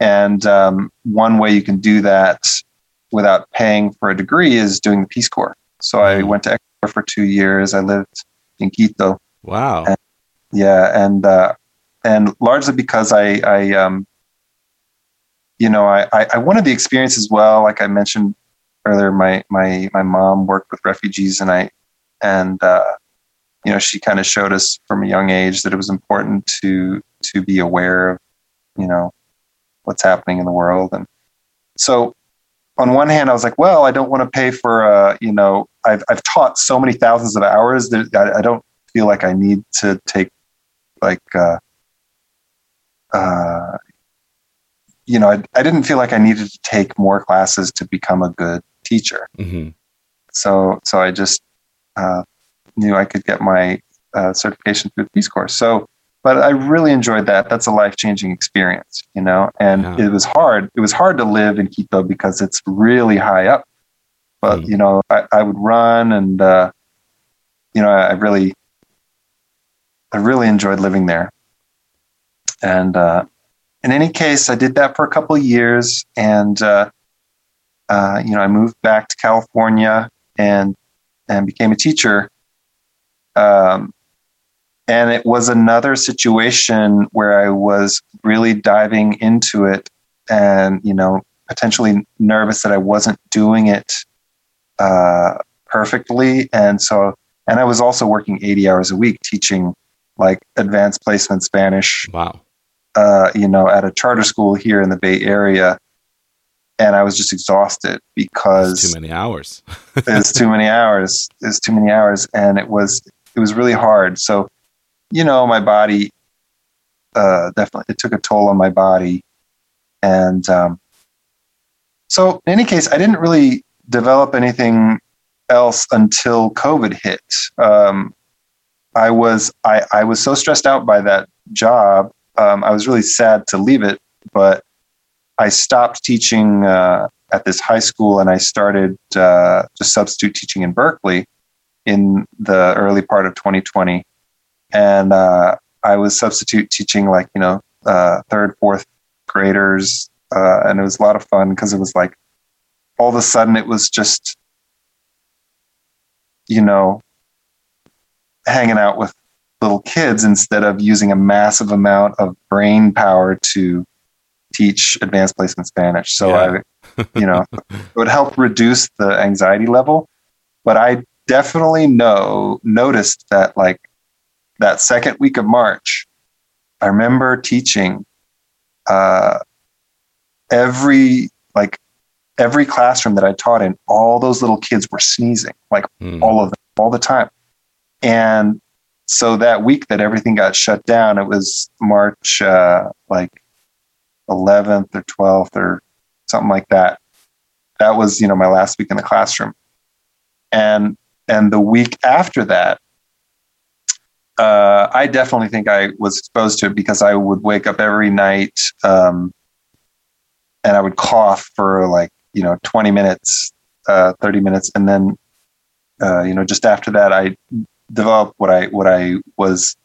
And um, one way you can do that without paying for a degree is doing the Peace Corps. So I mm. went to Ecuador for two years. I lived in Quito. Wow. And, yeah, and uh, and largely because I, I um, you know, I, I wanted the experience as well. Like I mentioned earlier, my my my mom worked with refugees, and I and uh, you know she kind of showed us from a young age that it was important to to be aware of you know what's happening in the world. And so on one hand, I was like, well, I don't want to pay for, uh, you know, I've, I've taught so many thousands of hours that I, I don't feel like I need to take like, uh, uh, you know, I, I didn't feel like I needed to take more classes to become a good teacher. Mm-hmm. So, so I just uh, knew I could get my uh, certification through the Peace Corps. So but I really enjoyed that. That's a life changing experience, you know. And yeah. it was hard. It was hard to live in Quito because it's really high up. But mm. you know, I, I, would run, and uh, you know, I really, I really enjoyed living there. And uh, in any case, I did that for a couple of years, and uh, uh you know, I moved back to California and and became a teacher. Um, and it was another situation where I was really diving into it and, you know, potentially nervous that I wasn't doing it uh, perfectly. And so, and I was also working 80 hours a week teaching like advanced placement Spanish. Wow. Uh, you know, at a charter school here in the Bay Area. And I was just exhausted because too many hours. [laughs] it's too many hours. It's too many hours. And it was, it was really hard. So you know, my body uh, definitely it took a toll on my body, and um, so in any case, I didn't really develop anything else until COVID hit. Um, I was I, I was so stressed out by that job. Um, I was really sad to leave it, but I stopped teaching uh, at this high school and I started uh, just substitute teaching in Berkeley in the early part of 2020 and uh, I was substitute teaching like you know uh, third, fourth graders, uh, and it was a lot of fun because it was like all of a sudden it was just you know hanging out with little kids instead of using a massive amount of brain power to teach advanced placement Spanish. So yeah. I, you know, [laughs] it would help reduce the anxiety level. But I definitely know noticed that like that second week of March, I remember teaching uh, every like every classroom that I taught in, all those little kids were sneezing, like mm. all of them, all the time. And so that week that everything got shut down, it was March uh, like 11th or 12th or something like that. That was, you know, my last week in the classroom. And and the week after that, uh, I definitely think I was exposed to it because I would wake up every night um, and I would cough for like, you know, 20 minutes, uh, 30 minutes. And then uh, you know, just after that, I developed what I what I was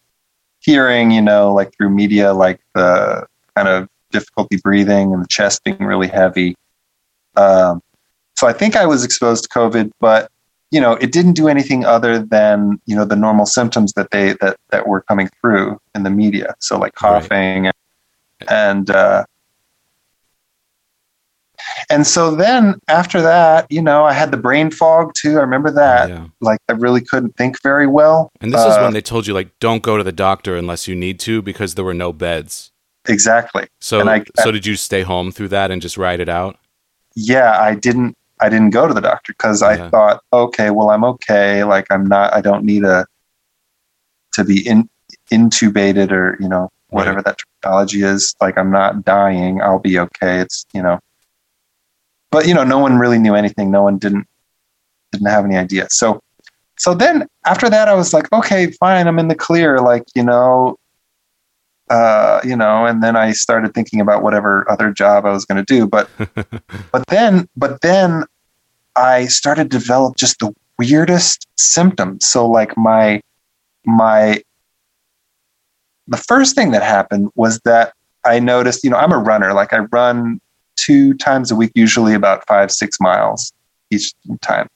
hearing, you know, like through media, like the kind of difficulty breathing and the chest being really heavy. Um, so I think I was exposed to COVID, but you know, it didn't do anything other than you know the normal symptoms that they that that were coming through in the media. So like coughing right. and, and uh, and so then after that, you know, I had the brain fog too. I remember that. Yeah. Like I really couldn't think very well. And this uh, is when they told you like don't go to the doctor unless you need to because there were no beds. Exactly. So I, so did you stay home through that and just ride it out? Yeah, I didn't I didn't go to the doctor because I thought, okay, well I'm okay. Like I'm not I don't need a to be in intubated or, you know, whatever right. that terminology is. Like I'm not dying. I'll be okay. It's you know but you know, no one really knew anything. No one didn't didn't have any idea. So so then after that, I was like, okay, fine, I'm in the clear. Like you know, uh, you know, and then I started thinking about whatever other job I was going to do. But [laughs] but then but then I started to develop just the weirdest symptoms. So like my my the first thing that happened was that I noticed, you know, I'm a runner. Like I run two times a week, usually about five, six miles each time.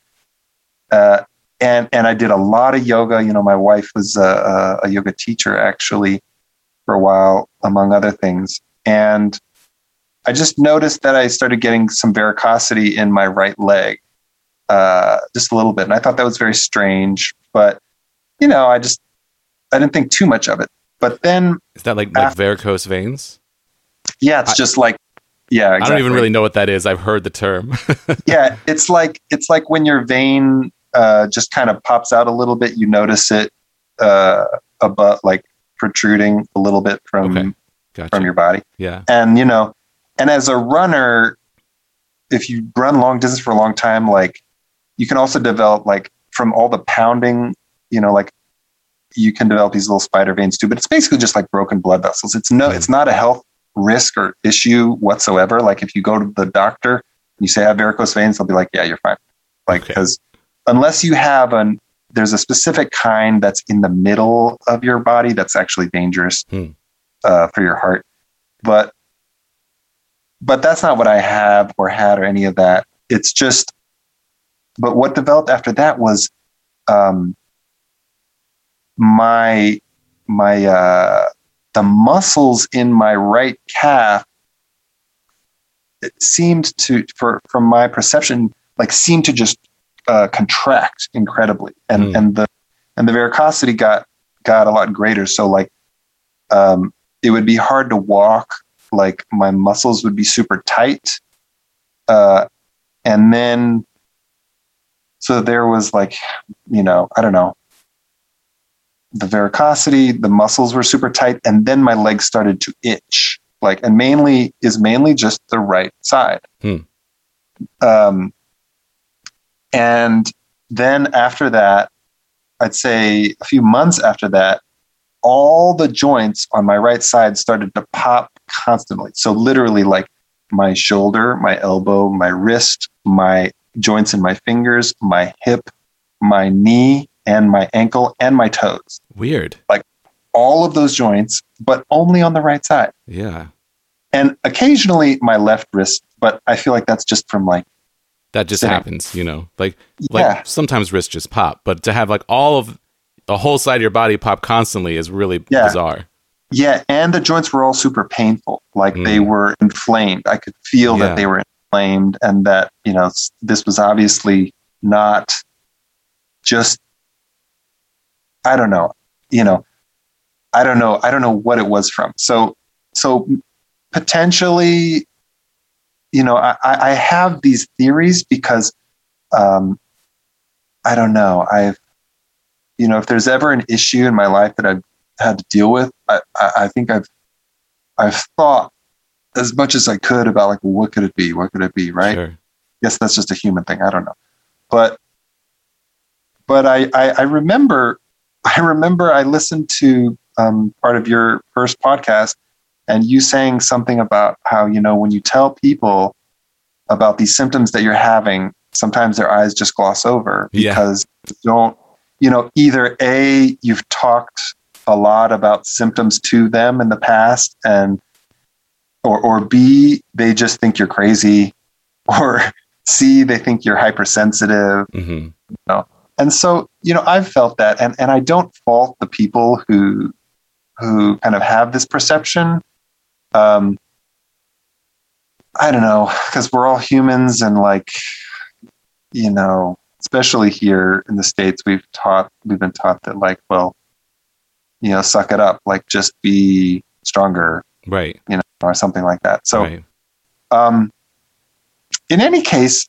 Uh, and and I did a lot of yoga. You know, my wife was a, a, yoga teacher actually for a while, among other things. And I just noticed that I started getting some varicosity in my right leg, uh, just a little bit. And I thought that was very strange, but you know, I just I didn't think too much of it. But then is that like like varicose veins? Yeah, it's I, just like yeah, exactly. I don't even really know what that is. I've heard the term. [laughs] yeah, it's like it's like when your vein uh, just kind of pops out a little bit. You notice it uh, above, like protruding a little bit from okay. gotcha. from your body. Yeah, and you know, and as a runner, if you run long distance for a long time, like you can also develop like from all the pounding, you know, like you can develop these little spider veins too. But it's basically just like broken blood vessels. It's no, mm. it's not a health risk or issue whatsoever. Like if you go to the doctor, you say I have varicose veins, they'll be like, yeah, you're fine. Like because okay. unless you have an there's a specific kind that's in the middle of your body that's actually dangerous hmm. uh, for your heart. But but that's not what I have or had or any of that. It's just. But what developed after that was um, my my uh, the muscles in my right calf it seemed to for from my perception like seemed to just uh, contract incredibly. And mm. and the and the varicosity got got a lot greater. So like um, it would be hard to walk. Like my muscles would be super tight. Uh, and then so there was like you know i don't know the varicosity, the muscles were super tight, and then my legs started to itch. Like, and mainly is mainly just the right side. Hmm. Um, and then after that, I'd say a few months after that, all the joints on my right side started to pop constantly. So literally, like my shoulder, my elbow, my wrist, my joints in my fingers, my hip, my knee, and my ankle and my toes. Weird. Like all of those joints, but only on the right side. Yeah. And occasionally my left wrist, but I feel like that's just from like that just sitting. happens, you know. Like yeah. like sometimes wrists just pop, but to have like all of the whole side of your body pop constantly is really yeah. bizarre. Yeah, and the joints were all super painful. Like mm. they were inflamed. I could feel yeah. that they were inflamed and that, you know, this was obviously not just I don't know, you know, I don't know, I don't know what it was from. So, so potentially, you know, I, I have these theories because, um, I don't know, I've, you know, if there's ever an issue in my life that I've had to deal with, I, I, I think I've, I've thought as much as I could about like, well, what could it be? What could it be? Right. Sure. Guess that's just a human thing. I don't know. But, but I, I, I remember I remember I listened to um, part of your first podcast and you saying something about how, you know, when you tell people about these symptoms that you're having, sometimes their eyes just gloss over Yeah. because you don't you know either a you've talked a lot about symptoms to them in the past and or or b they just think you're crazy [laughs] or c they think you're hypersensitive. Hmm and so you know i've felt that and and i don't fault the people who who kind of have this perception um i don't know because we're all humans and like you know especially here in the states we've taught we've been taught that like well you know suck it up like just be stronger Right. you know or something like that so right. um, in any case,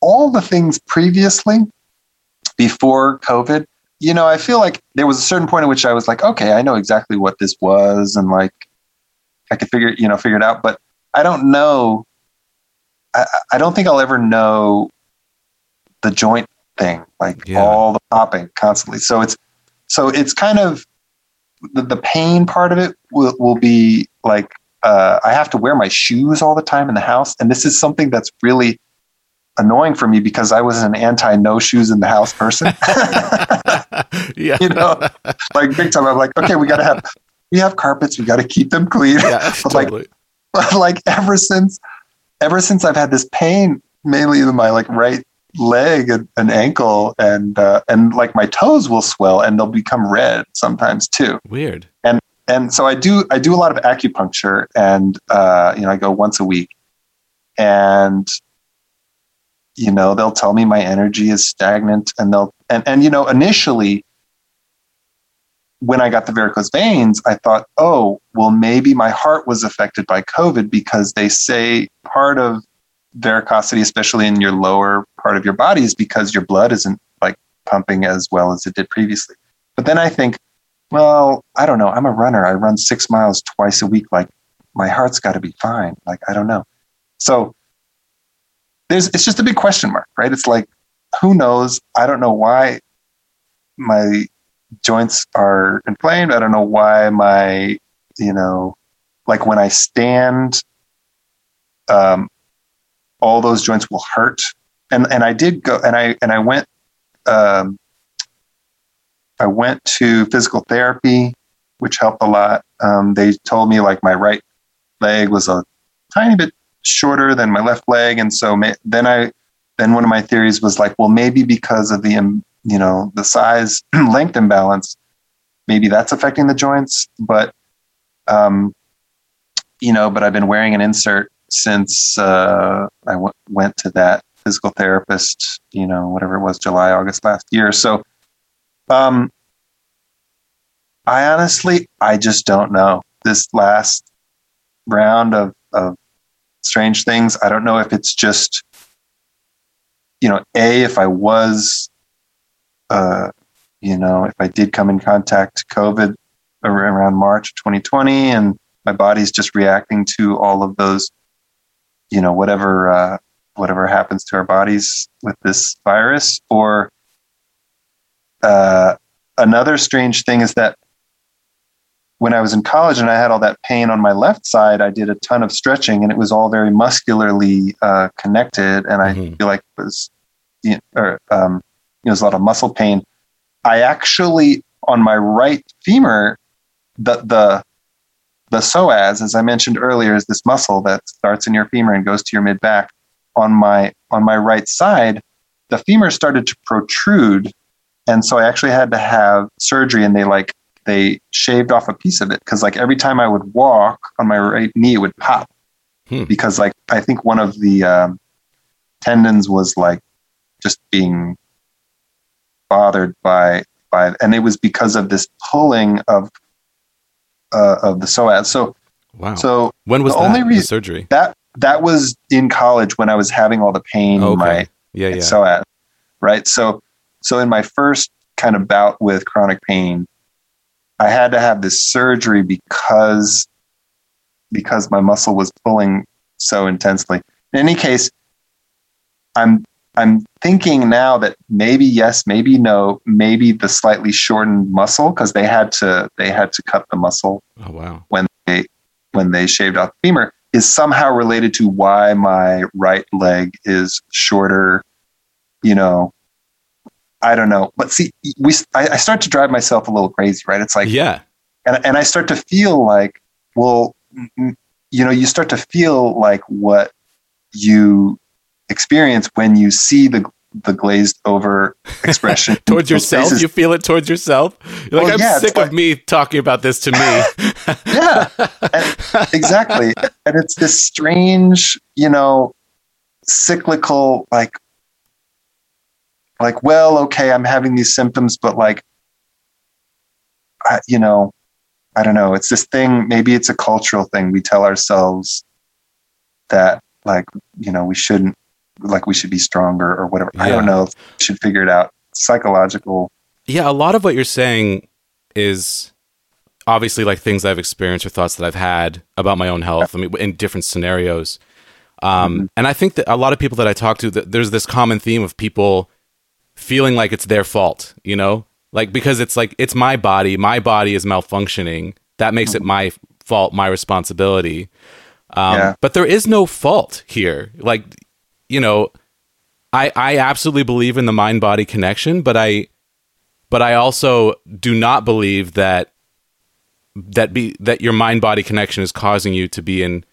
all the things previously, before COVID, you know, I feel like there was a certain point at which I was like, okay, I know exactly what this was, and like I could figure, you know, figure it out. But I don't know. I, I don't think I'll ever know the joint thing, like Yeah. all the popping constantly. So it's so it's kind of the, the pain part of it will, will be like uh, I have to wear my shoes all the time in the house, and this is something that's really annoying for me because I was an anti no shoes in the house person. [laughs] [laughs] yeah. you know, like big time. I'm like, okay, we got to have we have carpets, we got to keep them clean. Yeah. [laughs] But, like, Totally. But like ever since ever since I've had this pain, mainly in my like right leg and, and ankle, and uh, and like my toes will swell and they'll become red sometimes too Weird. And, and so I do I do a lot of acupuncture, and uh, you know I go once a week, and you know they'll tell me my energy is stagnant, and they'll and and you know initially when I got the varicose veins, I thought, oh well, maybe my heart was affected by COVID because they say part of varicosity, especially in your lower part of your body, is because your blood isn't like pumping as well as it did previously. But then I think well, I don't know. I'm a runner. I run six miles twice a week. Like my heart's got to be fine. Like I don't know. So there's it's just a big question mark, right? It's like who knows? I don't know why my joints are inflamed. I don't know why my you know like when I stand, um, all those joints will hurt. And and I did go and I and I went um, I went to physical therapy, which helped a lot. Um, they told me like my right leg was a tiny bit shorter than my left leg, and so ma- then I then one of my theories was like, well, maybe because of the um, you know the size [clears throat] length imbalance, maybe that's affecting the joints. But um, you know, but I've been wearing an insert since uh, I w- went to that physical therapist. You know, whatever it was, July, August last year. So. Um, I honestly, I just don't know. This last round of, of strange things, I don't know if it's just, you know, A, if I was, uh, you know, if I did come in contact COVID around March 2020 and my body's just reacting to all of those, you know, whatever, uh, whatever happens to our bodies with this virus or, uh, another strange thing is that when I was in college and I had all that pain on my left side, I did a ton of stretching and it was all very muscularly uh, connected. And I Mhm. feel like it was, you know, or, um, you know, there's a lot of muscle pain. I actually, on my right femur, the, the, the psoas, as I mentioned earlier, is this muscle that starts in your femur and goes to your mid back. On my on my right side, the femur started to protrude and so I actually had to have surgery, and they like they shaved off a piece of it because like every time I would walk on my right knee, it would pop Hmm. because like I think one of the um, tendons was like just being bothered by by, and it was because of this pulling of uh, of the psoas. So Wow. so when was the that? only reason- surgery? that that was in college when I was having all the pain in my Okay. Yeah. Yeah. psoas, right? So, so in my first kind of bout with chronic pain, I had to have this surgery because because my muscle was pulling so intensely. In any case, I'm I'm thinking now that maybe yes, maybe no, maybe the slightly shortened muscle because they had to they had to cut the muscle oh wow. when they when they shaved off the femur is somehow related to why my right leg is shorter you know i don't know but see we i, I start to drive myself a little crazy right it's like yeah and, and i start to feel like well you know you start to feel like what you experience when you see the the glazed over [laughs] expression towards yourself. Faces. You feel it towards yourself. You're like, well, I'm yeah, sick like, of me talking about this to me. [laughs] yeah, and, exactly. And it's this strange, you know, cyclical, like, like, well, okay, I'm having these symptoms, but like, I, you know, I don't know. It's this thing. Maybe it's a cultural thing. We tell ourselves that, like, you know, we shouldn't like we should be stronger or whatever. Yeah. I don't know. We should figure it out. Psychological. Yeah, a lot of what you're saying is obviously like things I've experienced or thoughts that I've had about my own health. I mean, in different scenarios. Um, mm-hmm. And I think that a lot of people that I talk to, that there's this common theme of people feeling like it's their fault. You know, like because it's like it's my body, my body is malfunctioning. That makes it my fault, my responsibility. Um, yeah. But there is no fault here. Like you know, I I absolutely believe in the mind body connection, but I but I also do not believe that that be that your mind body connection is causing you to be in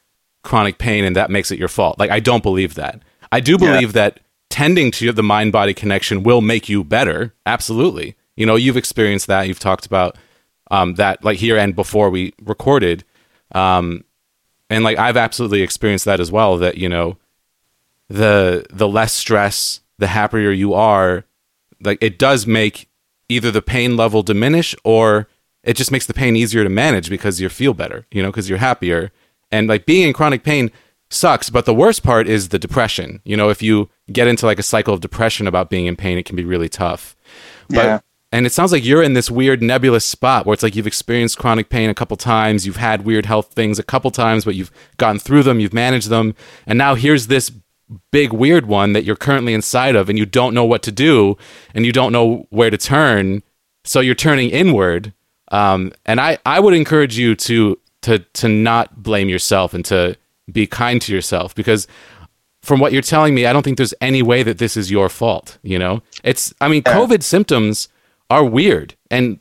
chronic pain and that makes it your fault. Like I don't believe that. I do believe yeah. that tending to the mind body connection will make you better. Absolutely. You know, you've experienced that. You've talked about um, that like here and before we recorded. Um, and like I've absolutely experienced that as well that, you know, the the less stress, the happier you are, like it does make either the pain level diminish or it just makes the pain easier to manage because you feel better, you know, because you're happier. And like being in chronic pain sucks, but the worst part is the depression. You know, if you get into like a cycle of depression about being in pain, it can be really tough. But yeah. and it sounds like you're in this weird nebulous spot where it's like you've experienced chronic pain a couple times, you've had weird health things a couple times, but you've gotten through them, you've managed them, and now here's this big weird one that you're currently inside of and you don't know what to do and you don't know where to turn so you're turning inward um, and I, I would encourage you to to to not blame yourself and to be kind to yourself because from what you're telling me i don't think there's any way that this is your fault you know it's i mean yeah. covid symptoms are weird and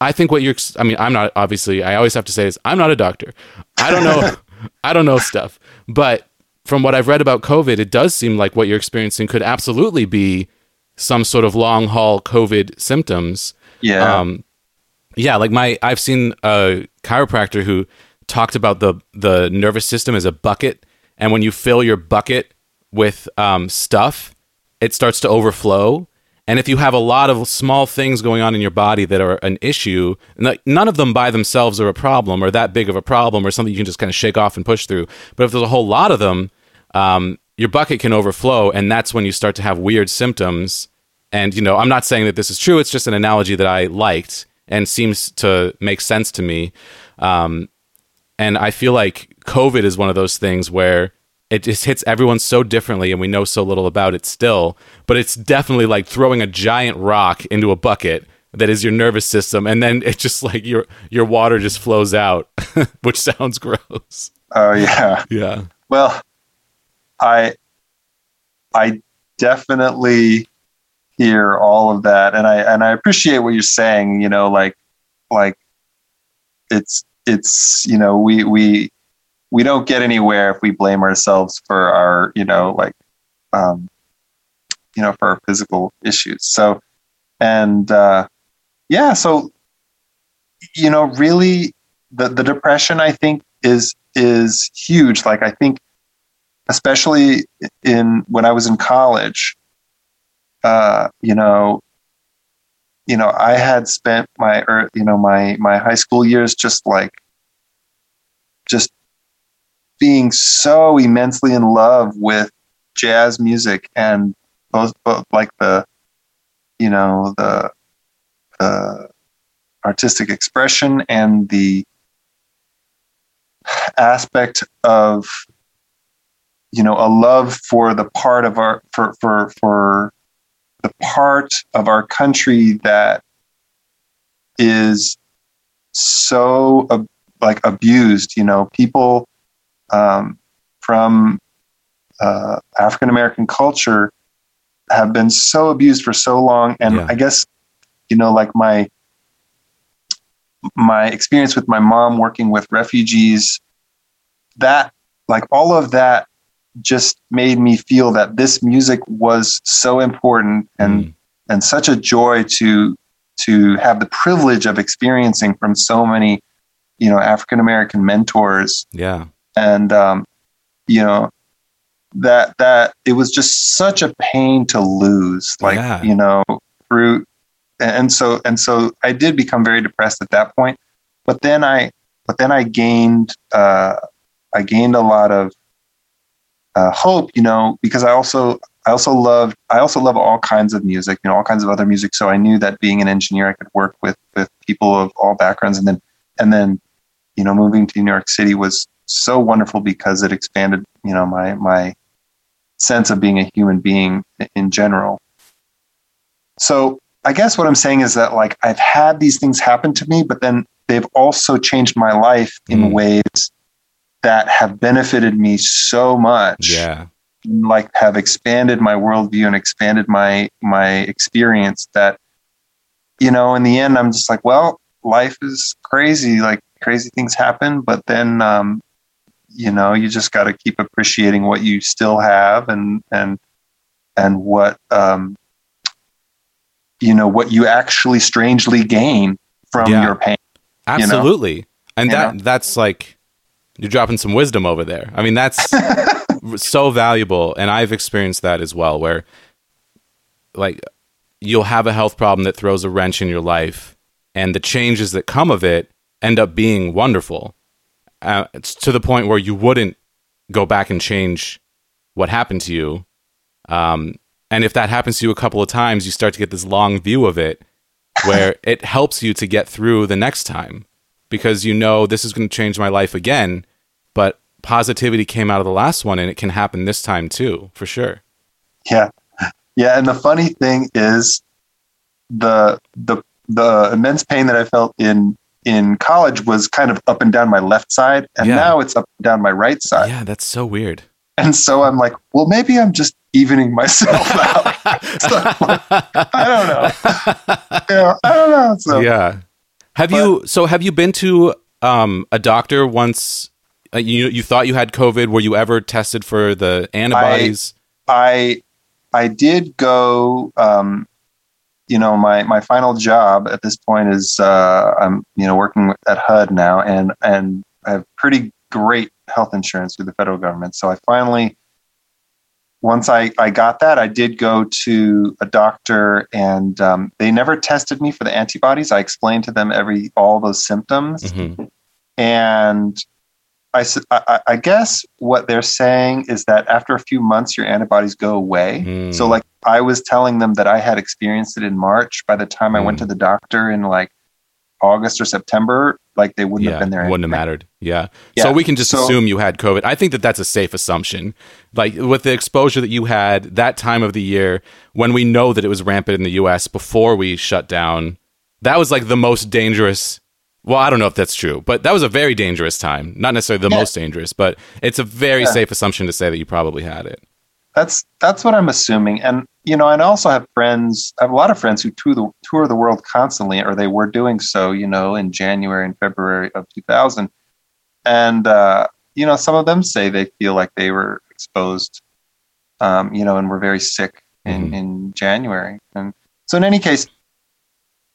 i think what you're i mean i'm not obviously i always have to say this i'm not a doctor i don't know [laughs] i don't know stuff but from what I've read about COVID, it does seem like what you're experiencing could absolutely be some sort of long haul COVID symptoms. Yeah. Um, yeah, like my I've seen a chiropractor who talked about the the nervous system as a bucket, and when you fill your bucket with um, stuff, it starts to overflow. And if you have a lot of small things going on in your body that are an issue, none of them by themselves are a problem or that big of a problem or something you can just kind of shake off and push through. But if there's a whole lot of them, um, your bucket can overflow, and that's when you start to have weird symptoms. And you know, I'm not saying that this is true. It's just an analogy that I liked and seems to make sense to me. Um, and I feel like COVID is one of those things where it just hits everyone so differently and we know so little about it still but it's definitely like throwing a giant rock into a bucket that is your nervous system and then it just like your your water just flows out [laughs] which sounds gross. Oh yeah. Yeah. Well I I definitely hear all of that and I and I appreciate what you're saying, you know, like like it's it's you know, we we we don't get anywhere if we blame ourselves for our, you know, like um you know, for our physical issues. So and uh yeah, so you know, really the the depression I think is is huge. Like I think especially in when I was in college, uh, you know, you know, I had spent my, er, you know, my, my high school years just like, just being so immensely in love with jazz music and both, both like the, you know, the, the artistic expression and the aspect of you know a love for the part of our for for for the part of our country that is so uh, like abused you know people um, from uh, African American culture have been so abused for so long, and Yeah. I guess you know, like my my experience with my mom working with refugees, that like all of that just made me feel that this music was so important and Mm. and such a joy to to have the privilege of experiencing from so many you know African American mentors Yeah. and um, you know that that it was just such a pain to lose like Yeah. you know through and so and so I did become very depressed at that point but then I but then I gained uh, I gained a lot of uh, hope you know because I also I also love I also love all kinds of music you know all kinds of other music. So I knew that being an engineer I could work with with people of all backgrounds. And then and then you know moving to New York City was so wonderful because it expanded you know my my sense of being a human being in general. So I guess what I'm saying is that like I've had these things happen to me but then they've also changed my life in Mm. ways that have benefited me so much Yeah. like have expanded my worldview and expanded my my experience that you know in the end i'm just like well life is crazy like crazy things happen but then um you know you just got to keep appreciating what you still have and and and what um you know what you actually strangely gain from Yeah. your pain know? Absolutely. And You that that's like you're dropping some wisdom over there. I mean, that's [laughs] so valuable and I've experienced that as well where like you'll have a health problem that throws a wrench in your life and the changes that come of it end up being wonderful. Uh, it's to the point where you wouldn't go back and change what happened to you. Um, and if that happens to you a couple of times, you start to get this long view of it where [laughs] it helps you to get through the next time because you know this is going to change my life again, but positivity came out of the last one and it can happen this time too, for sure. Yeah. Yeah. And the funny thing is the the the immense pain that I felt in in college was kind of up and down my left side. And Yeah. now it's up and down my right side. Yeah, that's so weird. And so I'm like, well, maybe I'm just evening myself [laughs] out. [laughs] So, I don't know. [laughs] Yeah, I don't know. So yeah. Have you so have you been to um a doctor once uh, you you thought you had covid were you ever tested for the antibodies? I I did go. Um, you know, my my final job at this point is uh, I'm you know working at HUD now, and and I have pretty great health insurance through the federal government. So I finally, once I I got that, I did go to a doctor, and um, they never tested me for the antibodies. I explained to them every all those symptoms, Mhm. and I, I- guess what they're saying is that after a few months, your antibodies go away. Mm. So, like, I was telling them that I had experienced it in March. By the time I went Mm. to the doctor in like August or September, like they wouldn't yeah, have been there. wouldn't have mattered. Yeah. Yeah, So we can just so- assume you had COVID. I think that that's a safe assumption. Like with the exposure that you had that time of the year when we know that it was rampant in the US before we shut down, that was like the most dangerous. Well, I don't know if that's true, but that was a very dangerous time. Not necessarily the Yeah. most dangerous, but it's a very Yeah. safe assumption to say that you probably had it. That's that's what I'm assuming. And you know, and I also have friends. I have a lot of friends who tour the tour the world constantly, or they were doing so. You know, in January and February of 2000, and uh, you know, some of them say they feel like they were exposed. Um, you know, and were very sick in Mhm. in January. And so, in any case,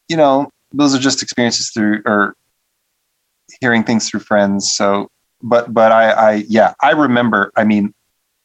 you know, those are just experiences through or hearing things through friends. So, but but I I yeah, I remember. I mean,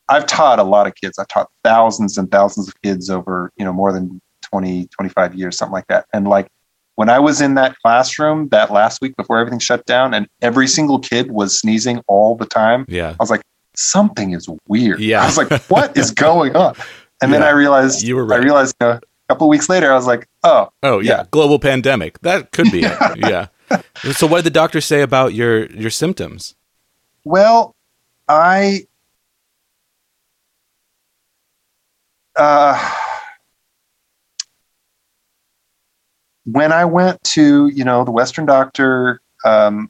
I've taught a lot of kids. I've taught thousands and thousands of kids over, you know, more than 20, 25 years, something like that. And like when I was in that classroom that last week before everything shut down and every single kid was sneezing all the time, Yeah. I was like, something is weird. Yeah. I was like, what is [laughs] going on? And then I realized, You were right. I realized you know, a couple of weeks later, I was like, oh, Oh yeah. Yeah. global pandemic. That could be it. [laughs] yeah. So what did the doctor say about your your symptoms? Well, I uh, when I went to you know the Western doctor, um,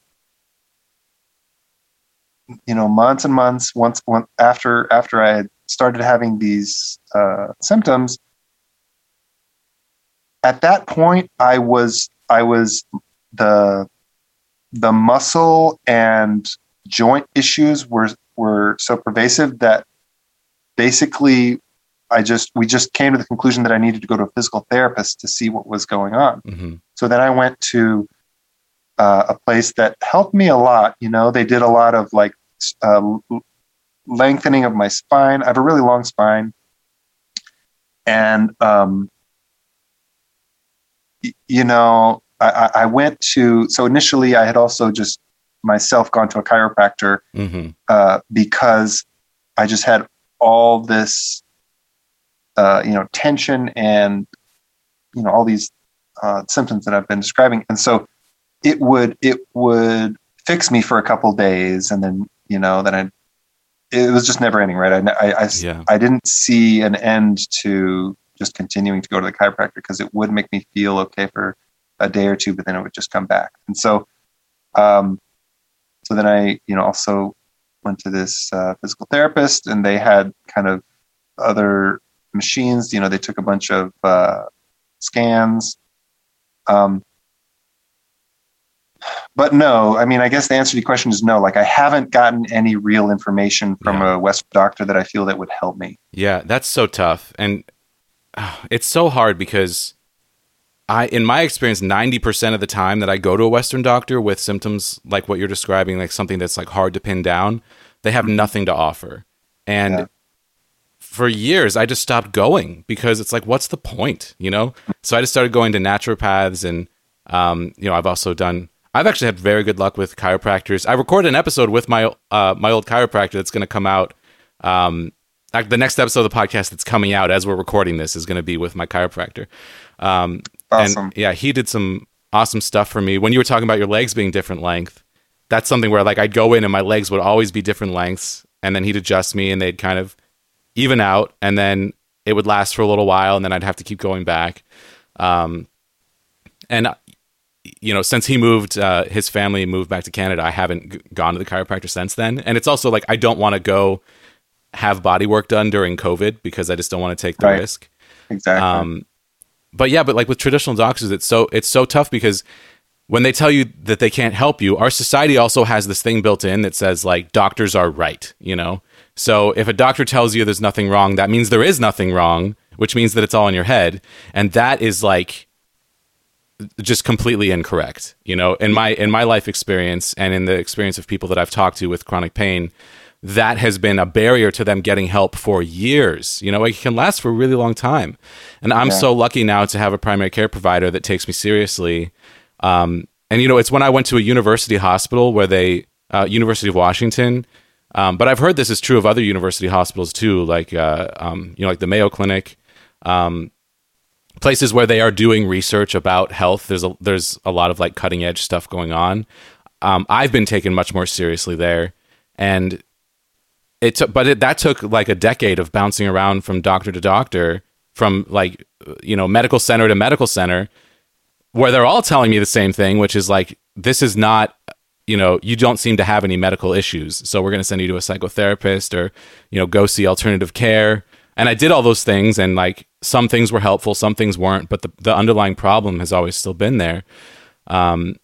you know, months and months. Once, once after after I had started having these uh, symptoms, at that point, I was I was the the muscle and joint issues were were so pervasive that basically I just we just came to the conclusion that I needed to go to a physical therapist to see what was going on. Mm-hmm. So then I went to uh, a place that helped me a lot. You know, they did a lot of like uh, lengthening of my spine. I have a really long spine, and um, you know, I, I went to. So initially, I had also just myself gone to a chiropractor Mm-hmm. uh, because I just had all this, uh, you know, tension and you know all these uh, symptoms that I've been describing, and so it would it would fix me for a couple days, and then you know then I it was just never ending, right? I I, I, Yeah. I didn't see an end to just continuing to go to the chiropractor because it would make me feel okay for a day or two, but then it would just come back, and so. Um, so then I, you know, also went to this uh, physical therapist, and they had kind of other machines. You know, they took a bunch of uh, scans. Um, but no, I mean, I guess the answer to your question is no. Like, I haven't gotten any real information from Yeah. a Western doctor that I feel that would help me. Yeah, that's so tough. And [sighs] it's so hard because I in my experience 90% of the time that I go to a western doctor with symptoms like what you're describing like something that's like hard to pin down, they have nothing to offer. And Yeah. for years I just stopped going because it's like what's the point, you know? So I just started going to naturopaths and um, you know, I've also done I've actually had very good luck with chiropractors. I recorded an episode with my uh, my old chiropractor that's going to come out um, the next episode of the podcast that's coming out as we're recording this is going to be with my chiropractor. Um, Awesome. And yeah, he did some awesome stuff for me. When you were talking about your legs being different length, that's something where like I'd go in and my legs would always be different lengths, and then he'd adjust me and they'd kind of even out, and then it would last for a little while, and then I'd have to keep going back. Um, and you know, since he moved, uh, his family moved back to Canada. I haven't g- gone to the chiropractor since then, and it's also like I don't want to go have body work done during COVID because I just don't want to take the Right. risk. exactly. Um, but yeah, but like with traditional doctors, it's so it's so tough because when they tell you that they can't help you, our society also has this thing built in that says like doctors are right, you know. So if a doctor tells you there's nothing wrong, that means there is nothing wrong, which means that it's all in your head, and that is like just completely incorrect. You know, in my in my life experience and in the experience of people that I've talked to with chronic pain, that has been a barrier to them getting help for years. You know, it can last for a really long time. And I'm Yeah. so lucky now to have a primary care provider that takes me seriously. Um, and you know, it's when I went to a university hospital where they, uh, University of Washington. Um, but I've heard this is true of other university hospitals too, like uh, um, you know, like the Mayo Clinic, um, places where they are doing research about health. There's a there's a lot of like cutting edge stuff going on. Um, I've been taken much more seriously there, and it took, but it, that took like a decade of bouncing around from doctor to doctor, from like you know medical center to medical center, where they're all telling me the same thing, which is like this is not you know you don't seem to have any medical issues, so we're going to send you to a psychotherapist or you know go see alternative care. And I did all those things, and like some things were helpful, some things weren't, but the the underlying problem has always still been there. Um,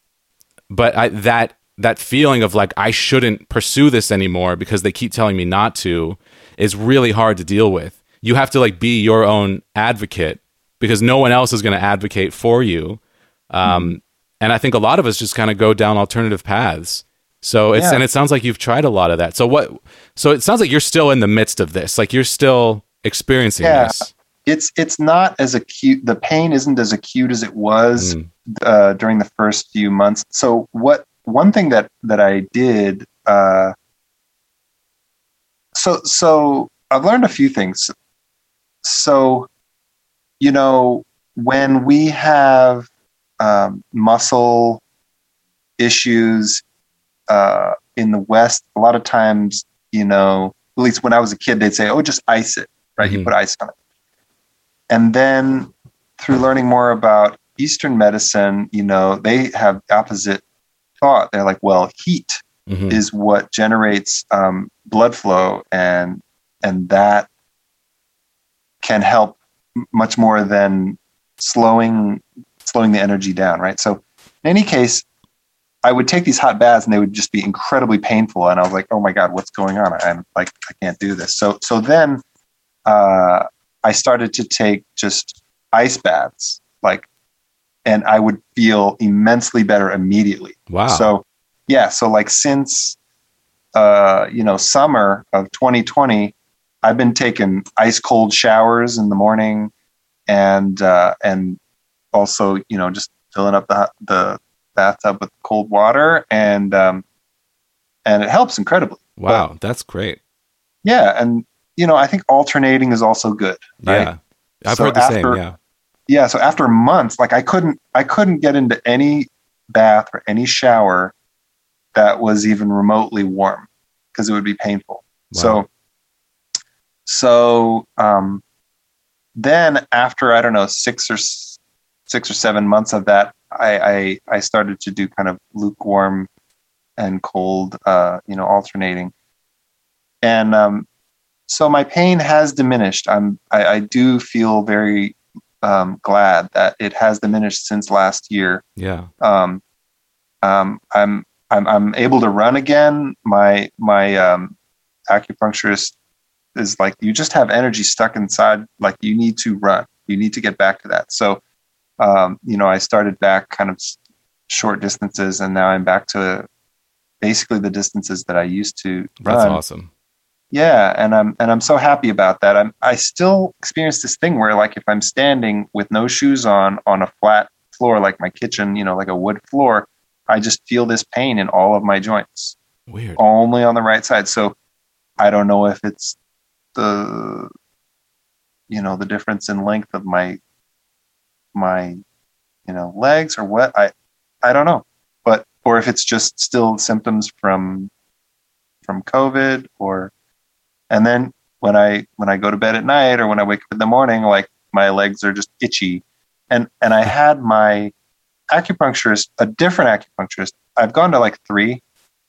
but I, that that feeling of like I shouldn't pursue this anymore because they keep telling me not to is really hard to deal with. You have to like be your own advocate because no one else is going to advocate for you. Um, And I think a lot of us just kind of go down alternative paths. So it's Yeah. and it sounds like you've tried a lot of that. So what? So it sounds like you're still in the midst of this. Like you're still experiencing Yeah. this. it's it's not as acute. The pain isn't as acute as it was Mm. uh, during the first few months. So what? One thing that that I did. Uh, so so I've learned a few things. So, you know, when we have um, muscle issues uh, in the West, a lot of times, you know, at least when I was a kid, they'd say, "Oh, just ice it." Right? You Mhm. put ice on it. And then through learning more about Eastern medicine, you know, they have opposite thought. They're like, well, heat Mhm. is what generates um, blood flow and and that can help much more than slowing slowing the energy down right so in any case i would take these hot baths and they would just be incredibly painful and i was like oh my god what's going on i'm like i can't do this so so then uh, i started to take just ice baths like and i would feel immensely better immediately Wow. so yeah, so like since uh, you know summer of 2020, I've been taking ice cold showers in the morning, and uh, and also you know just filling up the the bathtub with cold water, and um, and it helps incredibly. wow, that's great. Yeah, and you know I think alternating is also good. Right? Yeah. I've So heard the same. Yeah. Yeah so after months like i couldn't i couldn't get into any bath or any shower that was even remotely warm because it would be painful. Wow. so so um then after i don't know six or six or seven months of that i i, I started to do kind of lukewarm and cold uh you know alternating. And um so my pain has diminished. I'm i, I do feel very um, glad that it has diminished since last year. Yeah. Um, um, I'm I'm I'm able to run again. My my um, acupuncturist is like, you just have energy stuck inside. Like you need to run. You need to get back to that. So, um, you know, I started back kind of short distances, and now I'm back to basically the distances that I used to That's run awesome. Yeah and i'm and i'm so happy about that. I'm i still experience this thing where like if i'm standing with no shoes on on a flat floor like my kitchen you know like a wood floor i just feel this pain in all of my joints. Weird. only on the right side. So i don't know if it's the you know the difference in length of my my you know legs or what. I i don't know. But or if it's just still symptoms from from covid or and then when i when i go to bed at night or when i wake up in the morning like my legs are just itchy. And and i had my acupuncturist a different acupuncturist. I've gone to like three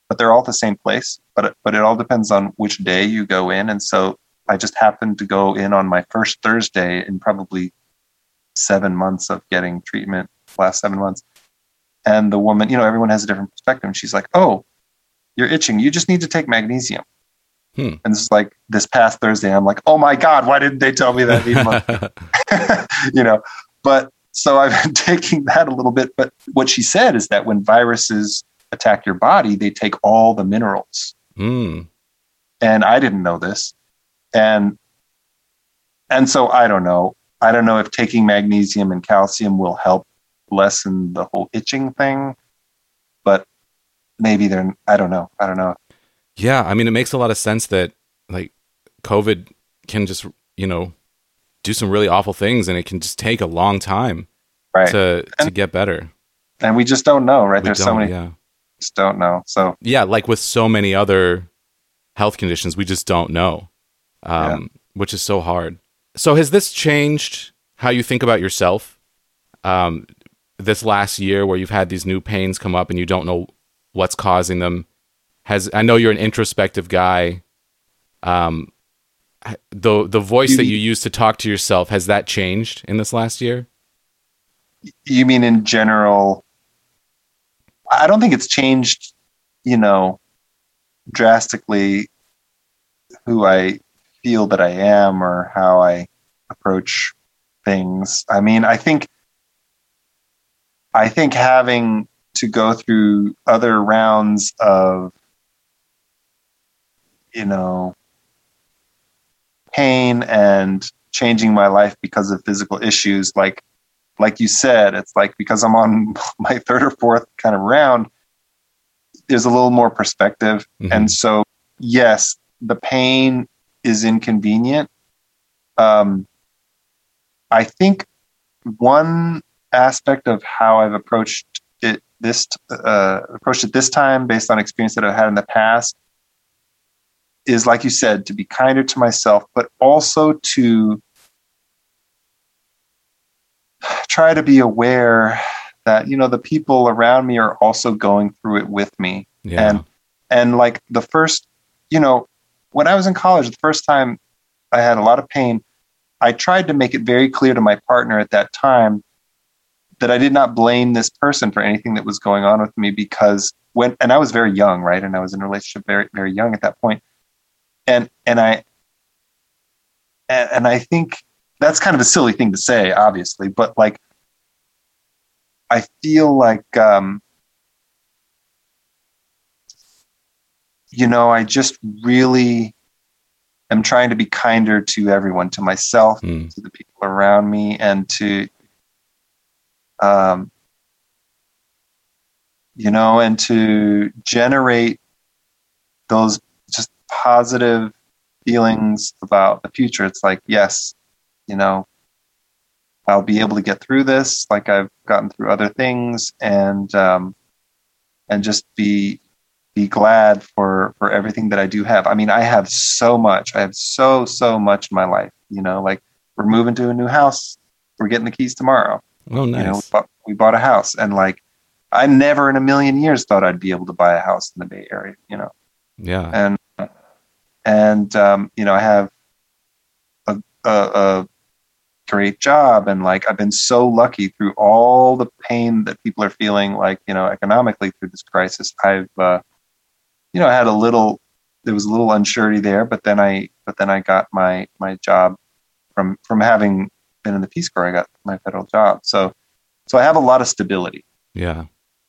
but they're all the same place but but it all depends on which day you go in. And so i just happened to go in on my first thursday in probably seven months of getting treatment last seven months. And the woman you know everyone has a different perspective. And she's like oh you're itching. You just need to take magnesium Hmm. and it's like this past thursday i'm like oh my god why didn't they tell me that [laughs] [laughs] you know but so i've been [laughs] taking that a little bit but what she said is that when viruses attack your body they take all the minerals. Mm. and i didn't know this. And and so i don't know. I don't know if taking magnesium and calcium will help lessen the whole itching thing but maybe they're i don't know. I don't know Yeah, I mean, it makes a lot of sense that like COVID can just you know do some really awful things, and it can just take a long time right to to get better. and we just don't know right We there's so many yeah, just don't know so yeah. Like with so many other health conditions, we just don't know, um, which is so hard. So has this changed how you think about yourself? Um, this last year, where you've had these new pains come up and you don't know what's causing them, has I know you're an introspective guy. Um, the the voice that you use to talk to yourself has that changed in this last year? you mean in general i don't think it's changed you know drastically who i feel that i am or how i approach things i mean i think i think having to go through other rounds of you know pain and changing my life because of physical issues like like you said, it's like because I'm on [laughs] my third or fourth kind of round, there's a little more perspective. Mhm. And so, yes, the pain is inconvenient. Um, I think one aspect of how I've approached it this uh, approached it this time, based on experience that I've had in the past, is like you said, to be kinder to myself, but also to try to be aware that you know the people around me are also going through it with me Yeah. and and like the first, you know, when I was in college, the first time I had a lot of pain, I tried to make it very clear to my partner at that time that I did not blame this person for anything that was going on with me because when and I was very young, right? And I was in a relationship very very young at that point. And and I and, and I think that's kind of a silly thing to say, obviously, but like I feel like um you know, I just really am trying to be kinder to everyone, to myself, Mm. to the people around me, and to, um, you know, and to generate those positive feelings about the future. It's like, yes, you know, I'll be able to get through this, like I've gotten through other things, and um, and just be be glad for for everything that I do have. I mean, I have so much. I have so so much in my life. You know, like we're moving to a new house. We're getting the keys tomorrow. Oh, You know, we nice. bought, we bought a house, and like I never in a million years thought I'd be able to buy a house in the Bay Area. You know, Yeah. and and um, you know, I have a, a, a great job, and like I've been so lucky through all the pain that people are feeling, like you know, economically through this crisis. I've uh, you know, I had a little there was a little unsurety there, but then I but then I got my my job from from having been in the Peace Corps. I got my federal job, so so I have a lot of stability Yeah.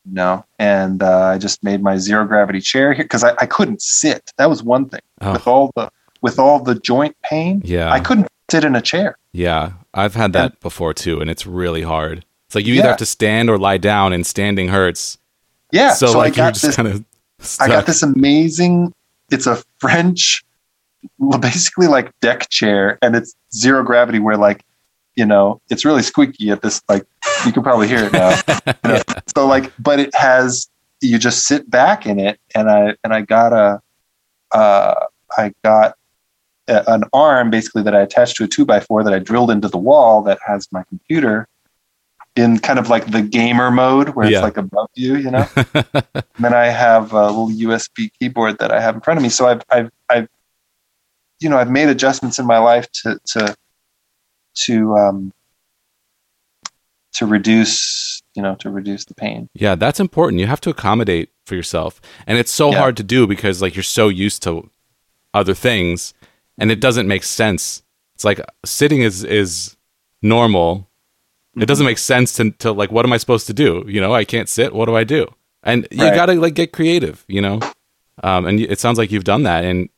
You know and uh, i just made my zero gravity chair here because I, I couldn't sit that was one thing Oh. with all the with all the joint pain Yeah. i couldn't sit in a chair Yeah, I've had that before too, and it's really hard. It's like you either Yeah. have to stand or lie down, and standing hurts. yeah so, so, like i you're got just this kind of i got this amazing it's a french [laughs] basically like deck chair and it's zero gravity where like you know it's really squeaky at this like you can probably hear it now [laughs] You know, so like but it has you just sit back in it and i and i got a uh i got a, an arm basically that i attached to a two by four that i drilled into the wall that has my computer in kind of like the gamer mode where Yeah. it's like above you you know [laughs] and then I have a little USB keyboard that I have in front of me. So I've, I've, I've, you know, I've made adjustments in my life to, to, to, um, to reduce, you know, to reduce the pain. Yeah, that's important. You have to accommodate for yourself. And it's so Yeah. hard to do because like you're so used to other things and it doesn't make sense. It's like sitting is is normal. It doesn't make sense to, to like what am I supposed to do? You know, I can't sit. What do I do? And you Right. got to like get creative, you know? Um and it sounds like you've done that and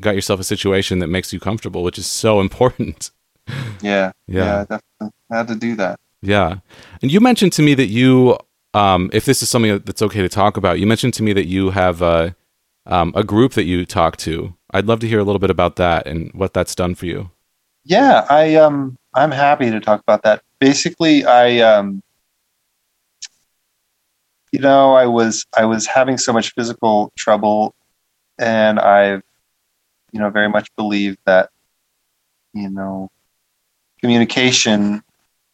got yourself a situation that makes you comfortable, which is so [laughs] important. [laughs] Yeah. Yeah. I definitely had to do that. Yeah. And you mentioned to me that you, um, if this is something that's okay to talk about, you mentioned to me that you have a, um, a group that you talk to. I'd love to hear a little bit about that and what that's done for you. Yeah. I, um, I'm happy to talk about that. Basically, I, um, you know, I was, I was having so much physical trouble and I've, you know, very much believe that, you know, communication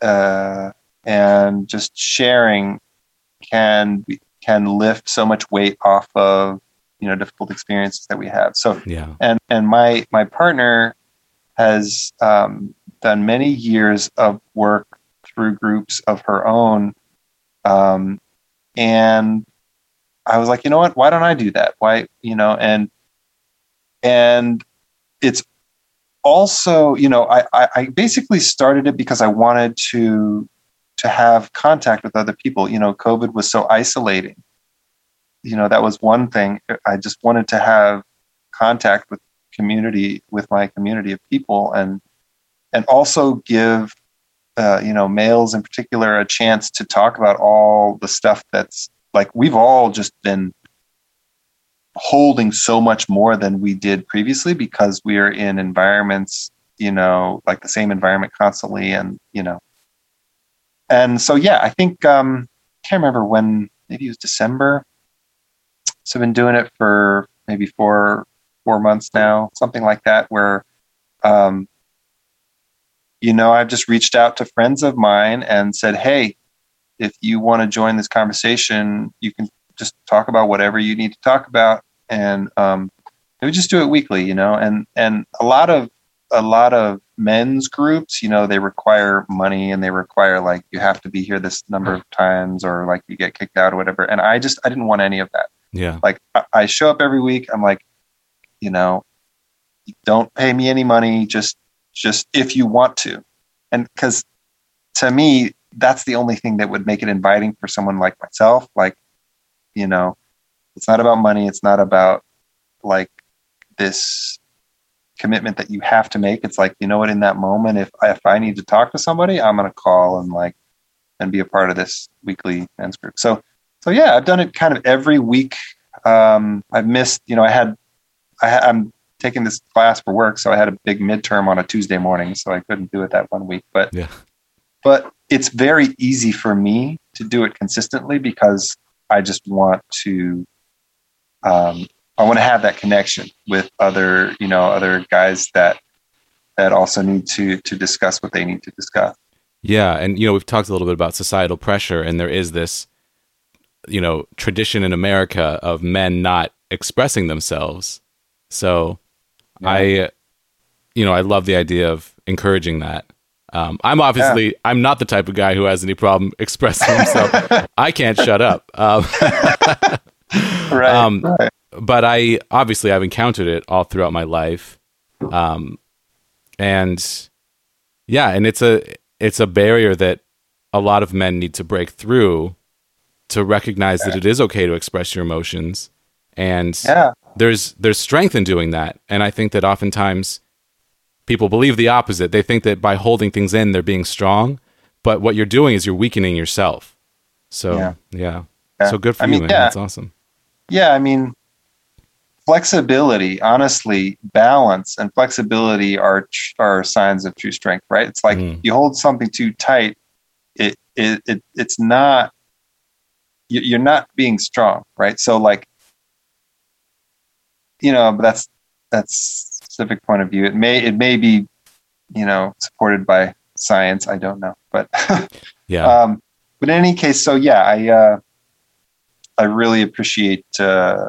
uh, and just sharing can can lift so much weight off of you know difficult experiences that we have. So Yeah. and and my my partner has um, done many years of work through groups of her own, um, and I was like, you know what? Why don't I do that? Why you know? And and it's also you know I, I basically started it because I wanted to to have contact with other people. You know, COVID was so isolating. You know, that was one thing. I just wanted to have contact with community with my community of people and and also give uh, you know males in particular a chance to talk about all the stuff that's like we've all just been holding so much more than we did previously because we are in environments you know like the same environment constantly and you know. And so yeah i think um i can't remember when maybe it was december. So i've been doing it for maybe four four months now something like that where um you know i've just reached out to friends of mine and said hey if you want to join this conversation you can talk about whatever you need to talk about and um, we would just do it weekly, you know. And and a lot of a lot of men's groups, you know, they require money and they require like you have to be here this number of times or like you get kicked out or whatever. And I just I didn't want any of that. Yeah. Like I, I show up every week. I'm like, you know, don't pay me any money. Just just if you want to, and because to me that's the only thing that would make it inviting for someone like myself. Like, you know, it's not about money. It's not about like this commitment that you have to make. It's like, you know what, in that moment, if I, if I need to talk to somebody, I'm going to call and like, and be a part of this weekly men's group. So, so yeah, I've done it kind of every week. Um, I've missed, you know, I had, I, I'm taking this class for work. So I had a big midterm on a Tuesday morning, so I couldn't do it that one week, but, Yeah. but it's very easy for me to do it consistently because I just want to, um, I want to have that connection with other, you know, other guys that that also need to to discuss what they need to discuss. Yeah, and you know we've talked a little bit about societal pressure, and there is this, you know, tradition in America of men not expressing themselves. So, I, you know, I love the idea of encouraging that. Um, I'm obviously I'm not the type of guy who has any problem [laughs] expressing himself. I can't shut up. Um, [laughs] Right. Um, right. but I obviously I've encountered it all throughout my life, um, and yeah, and it's a it's a barrier that a lot of men need to break through to recognize that it is okay to express your emotions, and Yeah. there's there's strength in doing that, and I think that oftentimes people believe the opposite. They think that by holding things in, they're being strong, but what you're doing is you're weakening yourself. So Yeah. yeah, Yeah. so good for I you, mean, man. yeah. That's awesome. Yeah, I mean, flexibility, honestly, balance and flexibility are are signs of true strength, right? It's like Mm. you hold something too tight, it it, it it's not you- you're not being strong, right? So like, you know, but that's that's specific point of view. It may it may be, you know, supported by science. I don't know, but [laughs] Yeah, um, but in any case, so yeah, I uh, I really appreciate, uh,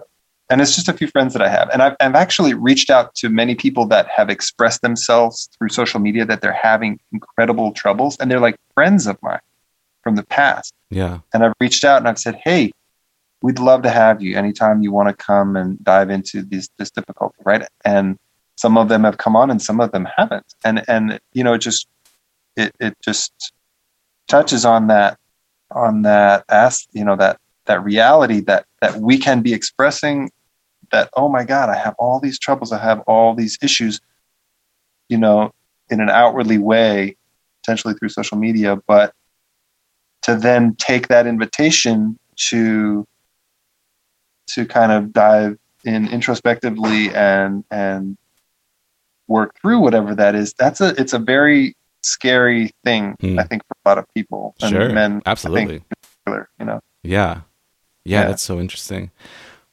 and it's just a few friends that I have, and I've, I've actually reached out to many people that have expressed themselves through social media that they're having incredible troubles, and they're like friends of mine from the past, yeah, and I've reached out and I've said, hey, we'd love to have you anytime you want to come and dive into this this difficulty, right? And some of them have come on, and some of them haven't, and and you know, it just it it just touches on that on that as you know that that reality that that we can be expressing that oh my god i have all these troubles i have all these issues you know in an outwardly way potentially through social media but to then take that invitation to to kind of dive in introspectively and and work through whatever that is that's a it's a very scary thing Hmm. i think for a lot of people and sure, men absolutely. particular, you know Yeah. yeah. Yeah. that's so interesting.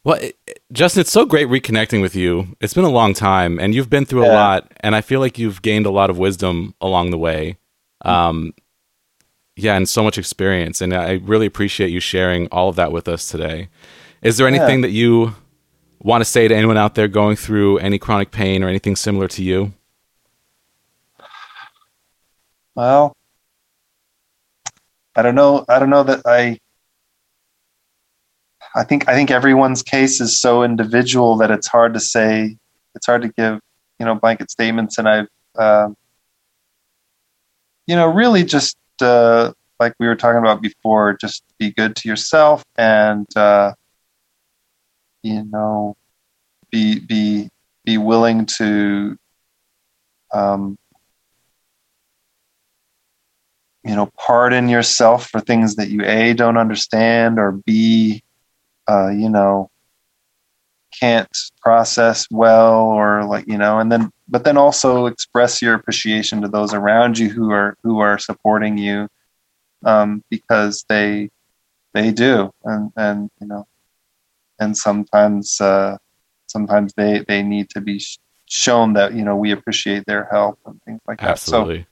Well, it, it- Justin, it's so great reconnecting with you. It's been a long time and you've been through a Yeah. lot and I feel like you've gained a lot of wisdom along the way. Um yeah, and so much experience and I really appreciate you sharing all of that with us today. Is there anything that you want to say to anyone out there going through any chronic pain or anything similar to you? Well, I don't know. I don't know that I. I think I think everyone's case is so individual that it's hard to say. It's hard to give you know blanket statements, and I've um you know really just uh, like we were talking about before, just be good to yourself and uh, you know be be be willing to um, you know pardon yourself for things that you a don't understand or b uh, you know can't process well or like you know and then but then also express your appreciation to those around you who are who are supporting you um, because they they do. And and you know and sometimes uh, sometimes they they need to be sh- shown that you know we appreciate their help and things like that so Absolutely.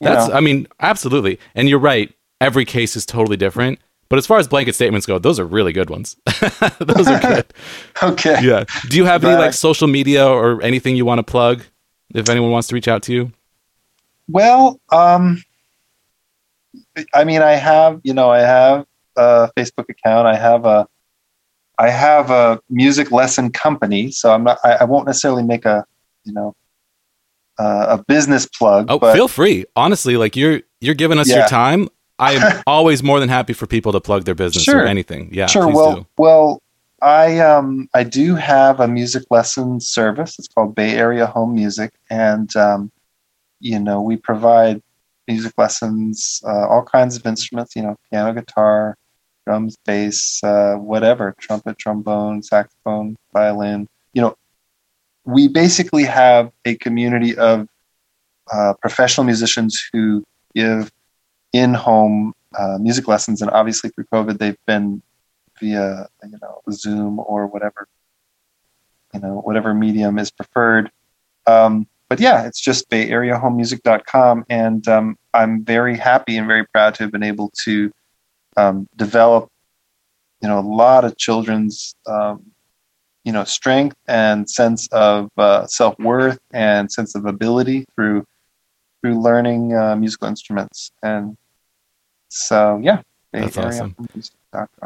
you That's know, I mean, absolutely. And you're right. Every case is totally different, But as far as blanket statements go, those are really good ones. [laughs] those are good. [laughs] Okay. Yeah. Do you have any like social media or anything you want to plug if anyone wants to reach out to you? Well, um, I mean, I have, you know, I have a Facebook account. I have a, I have a music lesson company. So I'm not, I, I won't necessarily make a, you know, uh, a business plug. Oh, but feel free. Honestly, like you're you're giving us your time. I am [laughs] always more than happy for people to plug their business or anything. Yeah, sure. Well, do. well, I um, I do have a music lesson service. It's called Bay Area Home Music, and um, you know, we provide music lessons, uh, all kinds of instruments. You know, piano, guitar, drums, bass, uh, whatever, trumpet, trombone, saxophone, violin. You know, we basically have a community of uh, professional musicians who give in-home uh, music lessons, and obviously through COVID, they've been via you know Zoom or whatever you know whatever medium is preferred. Um, but yeah, it's just BayAreaHomeMusic.com, and um, I'm very happy and very proud to have been able to um, develop you know a lot of children's um, you know strength and sense of uh, self worth and sense of ability through through learning uh, musical instruments, and so yeah. That's awesome.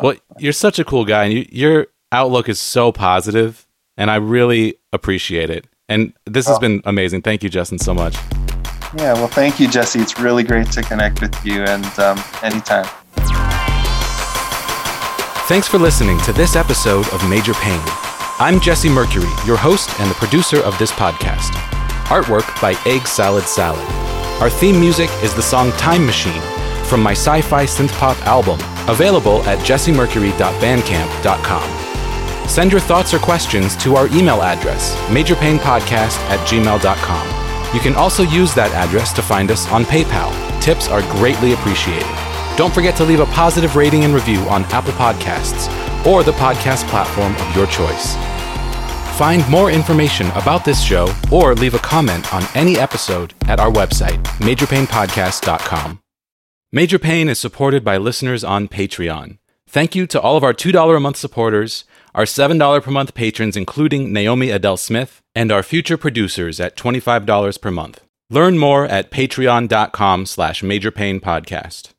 Well, you're such a cool guy, and you, your outlook is so positive, and I really appreciate it. And this has Oh. been amazing. Thank you, Justin, so much. Yeah, well, thank you, Jesse. It's really great to connect with you, and um, anytime. Thanks for listening to this episode of Major Pain. I'm Jesse Mercury, your host and the producer of this podcast. Artwork by Egg Salad Salad. Our theme music is the song Time Machine from my sci fi synth pop album, available at jessemercury.bandcamp.com. Send your thoughts or questions to our email address, majorpainpodcast at gmail.com. You can also use that address to find us on PayPal. Tips are greatly appreciated. Don't forget to leave a positive rating and review on Apple Podcasts or the podcast platform of your choice. Find more information about this show or leave a comment on any episode at our website, majorpainpodcast.com. Major Pain is supported by listeners on Patreon. Thank you to all of our $2 a month supporters, our $7 per month patrons, including Naomi Adele Smith, and our future producers at $25 per month. Learn more at patreon.com slash majorpainpodcast.